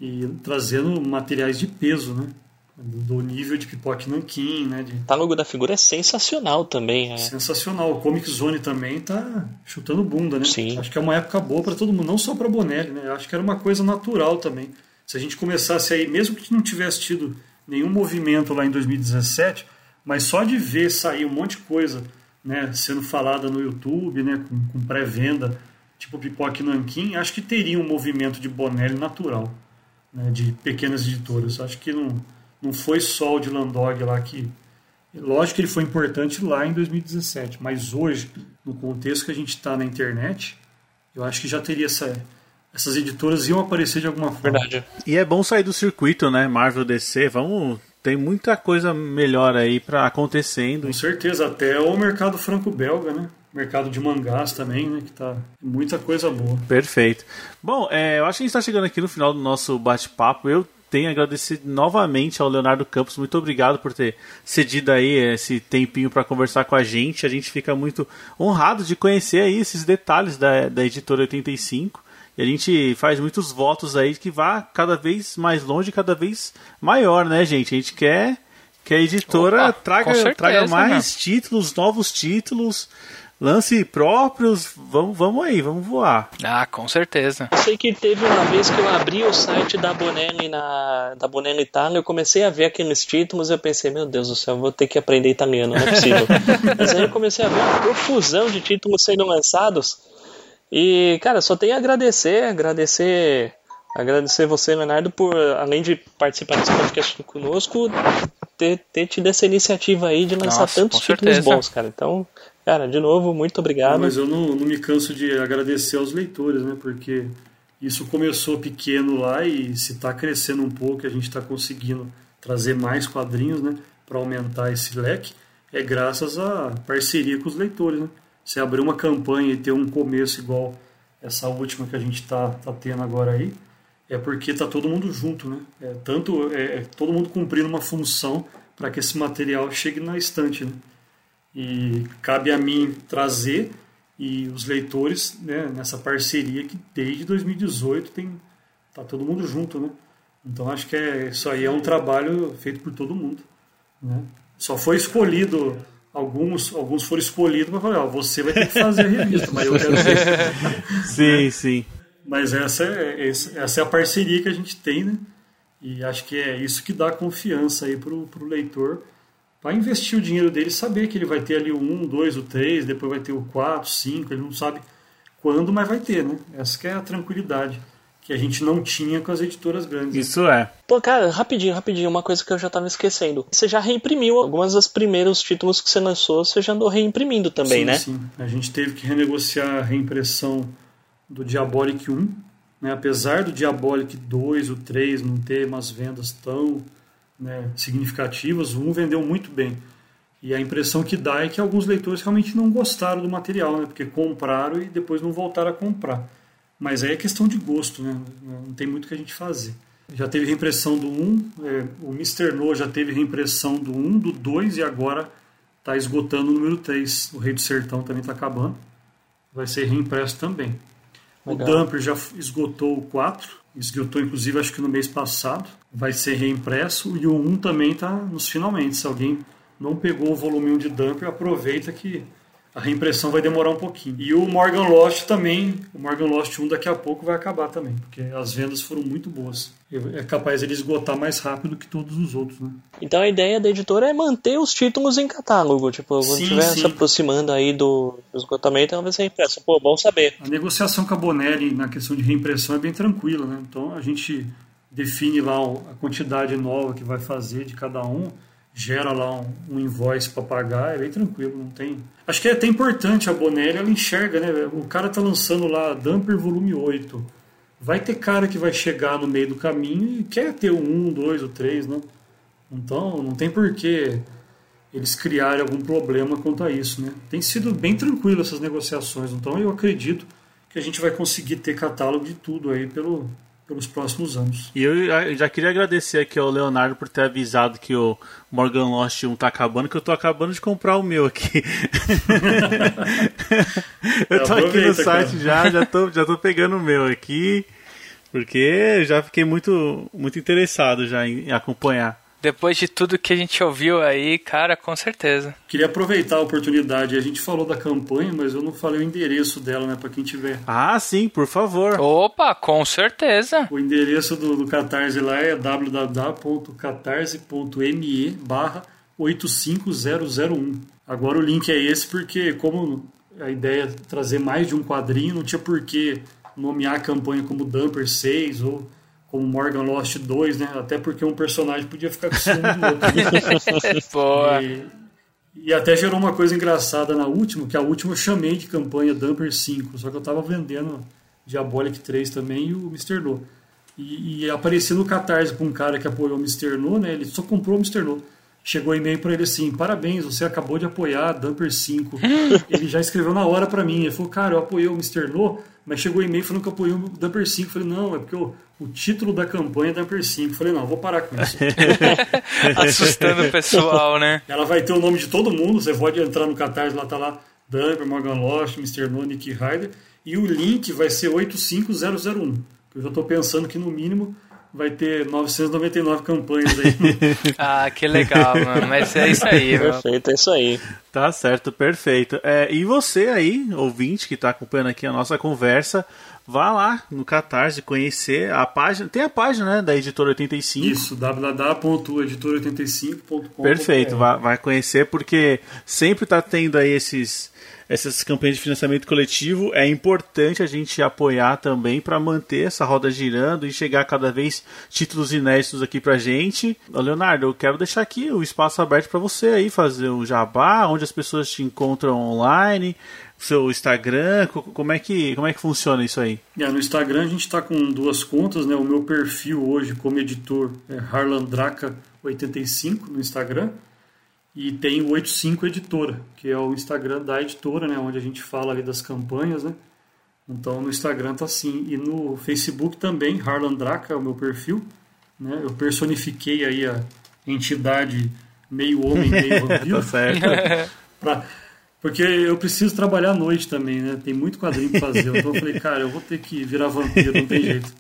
E: E trazendo materiais de peso, né? Do nível de Pipoque Nankin, né? De...
B: O catálogo da Figura é sensacional também. É.
E: Sensacional. O Comic Zone também tá chutando bunda, né?
B: Sim.
E: Acho que é uma época boa para todo mundo, não só para Bonelli, né? Acho que era uma coisa natural também. Se a gente começasse aí, mesmo que não tivesse tido nenhum movimento lá em 2017, mas só de ver sair um monte de coisa né, sendo falada no YouTube, né, com, com pré-venda, tipo Pipoque Nanquim, acho que teria um movimento de Bonelli natural, né, de pequenas editoras. Acho que não, não foi só o de Landog lá que. Lógico que ele foi importante lá em 2017, mas hoje, no contexto que a gente está na internet, eu acho que já teria essa, essas editoras iam aparecer de alguma forma.
B: Verdade.
A: E é bom sair do circuito, né? Marvel DC, vamos. Tem muita coisa melhor aí para acontecendo.
E: Com certeza, até o mercado franco-belga, né? Mercado de mangás também, né? Que tá muita coisa boa.
A: Perfeito. Bom, é, eu acho que a gente está chegando aqui no final do nosso bate-papo. Eu tenho a agradecer novamente ao Leonardo Campos. Muito obrigado por ter cedido aí esse tempinho para conversar com a gente. A gente fica muito honrado de conhecer aí esses detalhes da, da editora 85. E a gente faz muitos votos aí que vá cada vez mais longe, cada vez maior, né, gente? A gente quer que a editora
D: Opa,
A: traga,
D: certeza,
A: traga mais
D: né?
A: títulos, novos títulos, lance próprios. Vamos, vamos aí, vamos voar.
D: Ah, com certeza.
B: Eu sei que teve uma vez que eu abri o site da Bonelli na da Bonelli Itália, eu comecei a ver aqueles títulos e eu pensei, meu Deus do céu, vou ter que aprender italiano, não é possível. [laughs] Mas aí eu comecei a ver uma profusão de títulos sendo lançados. E, cara, só tenho a agradecer, agradecer, agradecer você, Leonardo, por, além de participar desse podcast conosco, ter, ter tido essa iniciativa aí de lançar
D: Nossa,
B: tantos títulos
D: certeza.
B: bons, cara. Então, cara, de novo, muito obrigado.
E: Mas eu não, não me canso de agradecer aos leitores, né? Porque isso começou pequeno lá e se está crescendo um pouco, a gente está conseguindo trazer mais quadrinhos, né? Para aumentar esse leque, é graças à parceria com os leitores, né? Você abrir uma campanha e ter um começo igual essa última que a gente está tá tendo agora aí, é porque tá todo mundo junto, né? É, tanto é, é todo mundo cumprindo uma função para que esse material chegue na estante, né? E cabe a mim trazer e os leitores né, nessa parceria que desde 2018 tem tá todo mundo junto, né? Então acho que é, isso aí é um trabalho feito por todo mundo, né? Só foi escolhido alguns alguns foram escolhidos para falar, ó, você vai ter que fazer a revista, mas eu quero [laughs] ver.
A: Sim, sim.
E: Mas essa é, essa é a parceria que a gente tem, né? E acho que é isso que dá confiança aí pro, pro leitor para investir o dinheiro dele, saber que ele vai ter ali o 1, 2, o 3, depois vai ter o 4, 5, ele não sabe quando, mas vai ter, né? Essa que é a tranquilidade que a gente não tinha com as editoras grandes.
A: Isso é.
B: Pô, cara, rapidinho, rapidinho, uma coisa que eu já tava esquecendo. Você já reimprimiu algumas das primeiros títulos que você lançou, você já andou reimprimindo também,
E: sim,
B: né?
E: Sim, a gente teve que renegociar a reimpressão do Diabolic 1, né? apesar do Diabolic 2, o 3 não ter umas vendas tão né, significativas, o 1 vendeu muito bem. E a impressão que dá é que alguns leitores realmente não gostaram do material, né? porque compraram e depois não voltaram a comprar. Mas aí é questão de gosto, né? não tem muito o que a gente fazer. Já teve reimpressão do 1, é, o Mr. No já teve reimpressão do 1, do 2 e agora está esgotando o número 3. O Rei do Sertão também está acabando. Vai ser reimpresso também.
B: Legal.
E: O Dumper já esgotou o 4, esgotou inclusive acho que no mês passado. Vai ser reimpresso e o 1 também está nos finalmente. Se alguém não pegou o volume 1 de Dumper, aproveita que a reimpressão vai demorar um pouquinho. E o Morgan Lost também, o Morgan Lost 1 daqui a pouco vai acabar também, porque as vendas foram muito boas. É capaz ele esgotar mais rápido que todos os outros, né?
B: Então a ideia da editora é manter os títulos em catálogo. Tipo, quando estiver se aproximando aí do, esgotamento, ela vai ser impressa. Pô, bom saber.
E: A negociação com a Bonelli na questão de reimpressão é bem tranquila, né? Então a gente define lá a quantidade nova que vai fazer de cada um, gera lá um, um invoice para pagar, é bem tranquilo, não tem. Acho que é até importante a Bonelli, ela enxerga, né? O cara tá lançando lá Dumper volume 8. Vai ter cara que vai chegar no meio do caminho e quer ter o 1, 2, o 3, né? Então não tem porquê eles criarem algum problema quanto a isso, né? Tem sido bem tranquilo essas negociações, então eu acredito que a gente vai conseguir ter catálogo de tudo aí pelo, pelos próximos anos.
A: E eu já queria agradecer aqui ao Leonardo por ter avisado que o Morgan Lost 1 tá acabando, que eu tô acabando de comprar o meu aqui. [laughs] eu tô aqui no site já, já tô, já tô pegando o meu aqui, porque já fiquei muito, muito interessado já em acompanhar
D: Depois de tudo que a gente ouviu aí, cara, com certeza.
E: Queria aproveitar a oportunidade. A gente falou da campanha, mas eu não falei o endereço dela, né? Pra quem tiver.
A: Ah, sim, por favor.
D: Opa, com certeza.
E: O endereço do, do Catarse lá é www.catarse.me barra 85001. Agora o link é esse porque, como a ideia é trazer mais de um quadrinho, não tinha por que nomear a campanha como Dumper 6 ou como Morgan Lost 2, né? Até porque um personagem podia ficar com ciúme do outro. [laughs] E, e até gerou uma coisa engraçada na última, que a última eu chamei de campanha Dumper 5, só que eu tava vendendo Diabolic 3 também e o Mr. No. E, e apareci no Catarse com um cara que apoiou o Mr. No, né? Ele só comprou o Mr. No. Chegou e-mail para ele assim: parabéns, você acabou de apoiar Dumper 5. [laughs] ele já escreveu na hora para mim. Ele falou: cara, eu apoiei o Mr. No, mas chegou e-mail falando que eu apoiei o Dumper 5. Eu falei: não, é porque o, o título da campanha é Dumper 5. Eu falei: não, vou parar com isso. [laughs]
D: Assustando o pessoal, né? [laughs]
E: Ela vai ter o nome de todo mundo. Você pode entrar no Catarse, lá tá lá Dumper, Morgan Lost, Mr. No, Nick Ryder. E o link vai ser 85001. Eu já estou pensando que no mínimo vai ter 999 campanhas aí. [laughs]
D: ah, que legal, mano. Mas é isso aí, mano.
B: Perfeito, é isso aí.
A: Tá certo, perfeito. É, e você aí, ouvinte, que está acompanhando aqui a nossa conversa, vá lá no Catarse conhecer a página. Tem a página né, da Editora 85.
E: Isso, www.editora85.com.
A: Perfeito, vai, vai conhecer porque sempre está tendo aí esses essas campanhas de financiamento coletivo, é importante a gente apoiar também para manter essa roda girando e chegar cada vez títulos inéditos aqui pra gente. Leonardo, eu quero deixar aqui o espaço aberto para você aí fazer o jabá, onde as pessoas te encontram online, seu Instagram, como é que como é que funciona isso aí?
E: É, no Instagram a gente está com duas contas, né? O meu perfil hoje como editor é harlandraca85 no Instagram e tem o 85 Editora, que é o Instagram da editora, né, onde a gente fala ali das campanhas, né? Então no Instagram tá assim e no Facebook também, Harlan Draca é o meu perfil, né? Eu personifiquei aí a entidade meio homem, meio [laughs] vampiro.
A: tá certo. [laughs]
E: pra, porque eu preciso trabalhar à noite também, né? Tem muito quadrinho pra fazer. Então eu falei, cara, eu vou ter que virar vampiro, não tem jeito.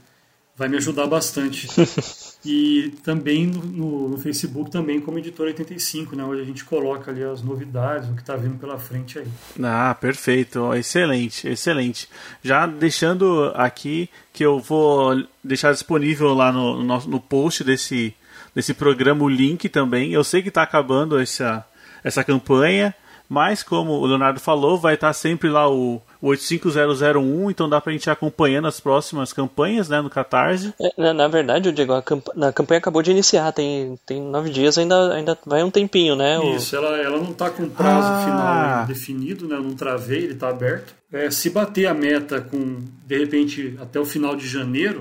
E: Vai me ajudar bastante. [laughs] E também no, no, Facebook, também como Editor 85, né, onde a gente coloca ali as novidades, o que está vindo pela frente aí.
A: Ah, perfeito. Excelente, excelente. Já deixando aqui que eu vou deixar disponível lá no, no, no post desse, desse programa o link também. Eu sei que está acabando essa, essa campanha, mas como o Leonardo falou, vai estar sempre lá o, 85001, então dá pra gente ir acompanhando as próximas campanhas, né, no Catarse.
B: É, na, na, verdade, Diego, a, camp a, campanha acabou de iniciar, tem, tem nove dias, ainda, ainda vai um tempinho, né?
E: Isso, ela, ela não tá com prazo ah. final definido, né, eu não travei, ele tá aberto. É, se bater a meta com, de repente, até o final de janeiro,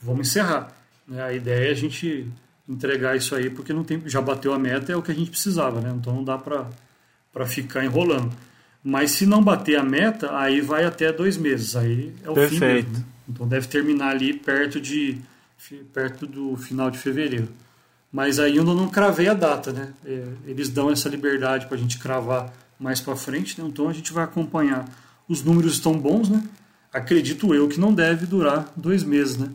E: vamos encerrar. Né? A ideia é a gente entregar isso aí, porque não tem, já bateu a meta, é o que a gente precisava, né? Então não dá pra para ficar enrolando. Mas se não bater a meta, aí vai até dois meses. Aí é o
A: Perfeito.
E: fim mesmo. Então deve terminar ali perto de perto do final de fevereiro. Mas aí eu não cravei a data, né? É, eles dão essa liberdade para a gente cravar mais para frente, né? então a gente vai acompanhar. Os números estão bons, né? Acredito eu que não deve durar dois meses, né?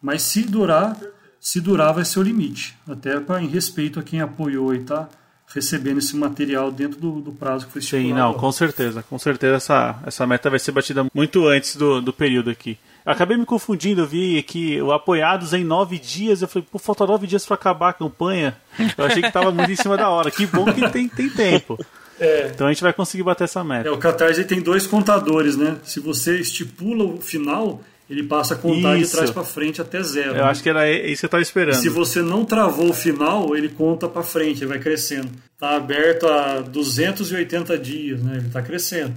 E: Mas se durar, se durar vai ser o limite. Até para em respeito a quem apoiou e tá recebendo esse material dentro do, do prazo que foi estipulado.
A: Sim, não, com certeza. Com certeza essa, essa meta vai ser batida muito antes do, do período aqui. Eu acabei me confundindo, eu vi que o apoiados em nove dias, eu falei, pô, falta nove dias para acabar a campanha. Eu achei que estava muito em cima da hora. Que bom que tem, tem tempo. [laughs] É. Então a gente vai conseguir bater essa meta.
E: É, o Catarse tem dois contadores, né? Se você estipula o final, ele passa a contar isso. de trás para frente até zero.
A: Eu né? acho que era isso que eu estava esperando. E
E: se você não travou o final, ele conta para frente, ele vai crescendo. Está aberto há 280 dias, né? ele está crescendo.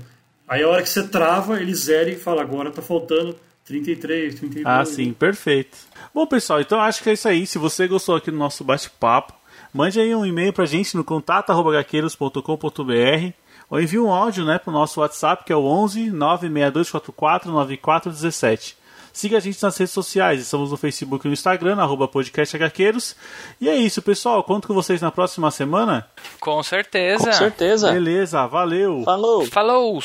E: Aí a hora que você trava, ele zera e fala, agora está faltando 33, 32.
A: Ah, sim, perfeito. Bom, pessoal, então acho que é isso aí. Se você gostou aqui do nosso bate-papo, mande aí um e-mail para a gente no contato.gaqueiros.com.br ou envie um áudio né, para o nosso WhatsApp, que é o 11 96244 9417. Siga a gente nas redes sociais. Estamos no Facebook e no Instagram, arroba podcastHqueiros. E é isso, pessoal. Conto com vocês na próxima semana.
D: Com certeza.
B: Com certeza.
A: Beleza, valeu.
B: Falou.
D: Falou.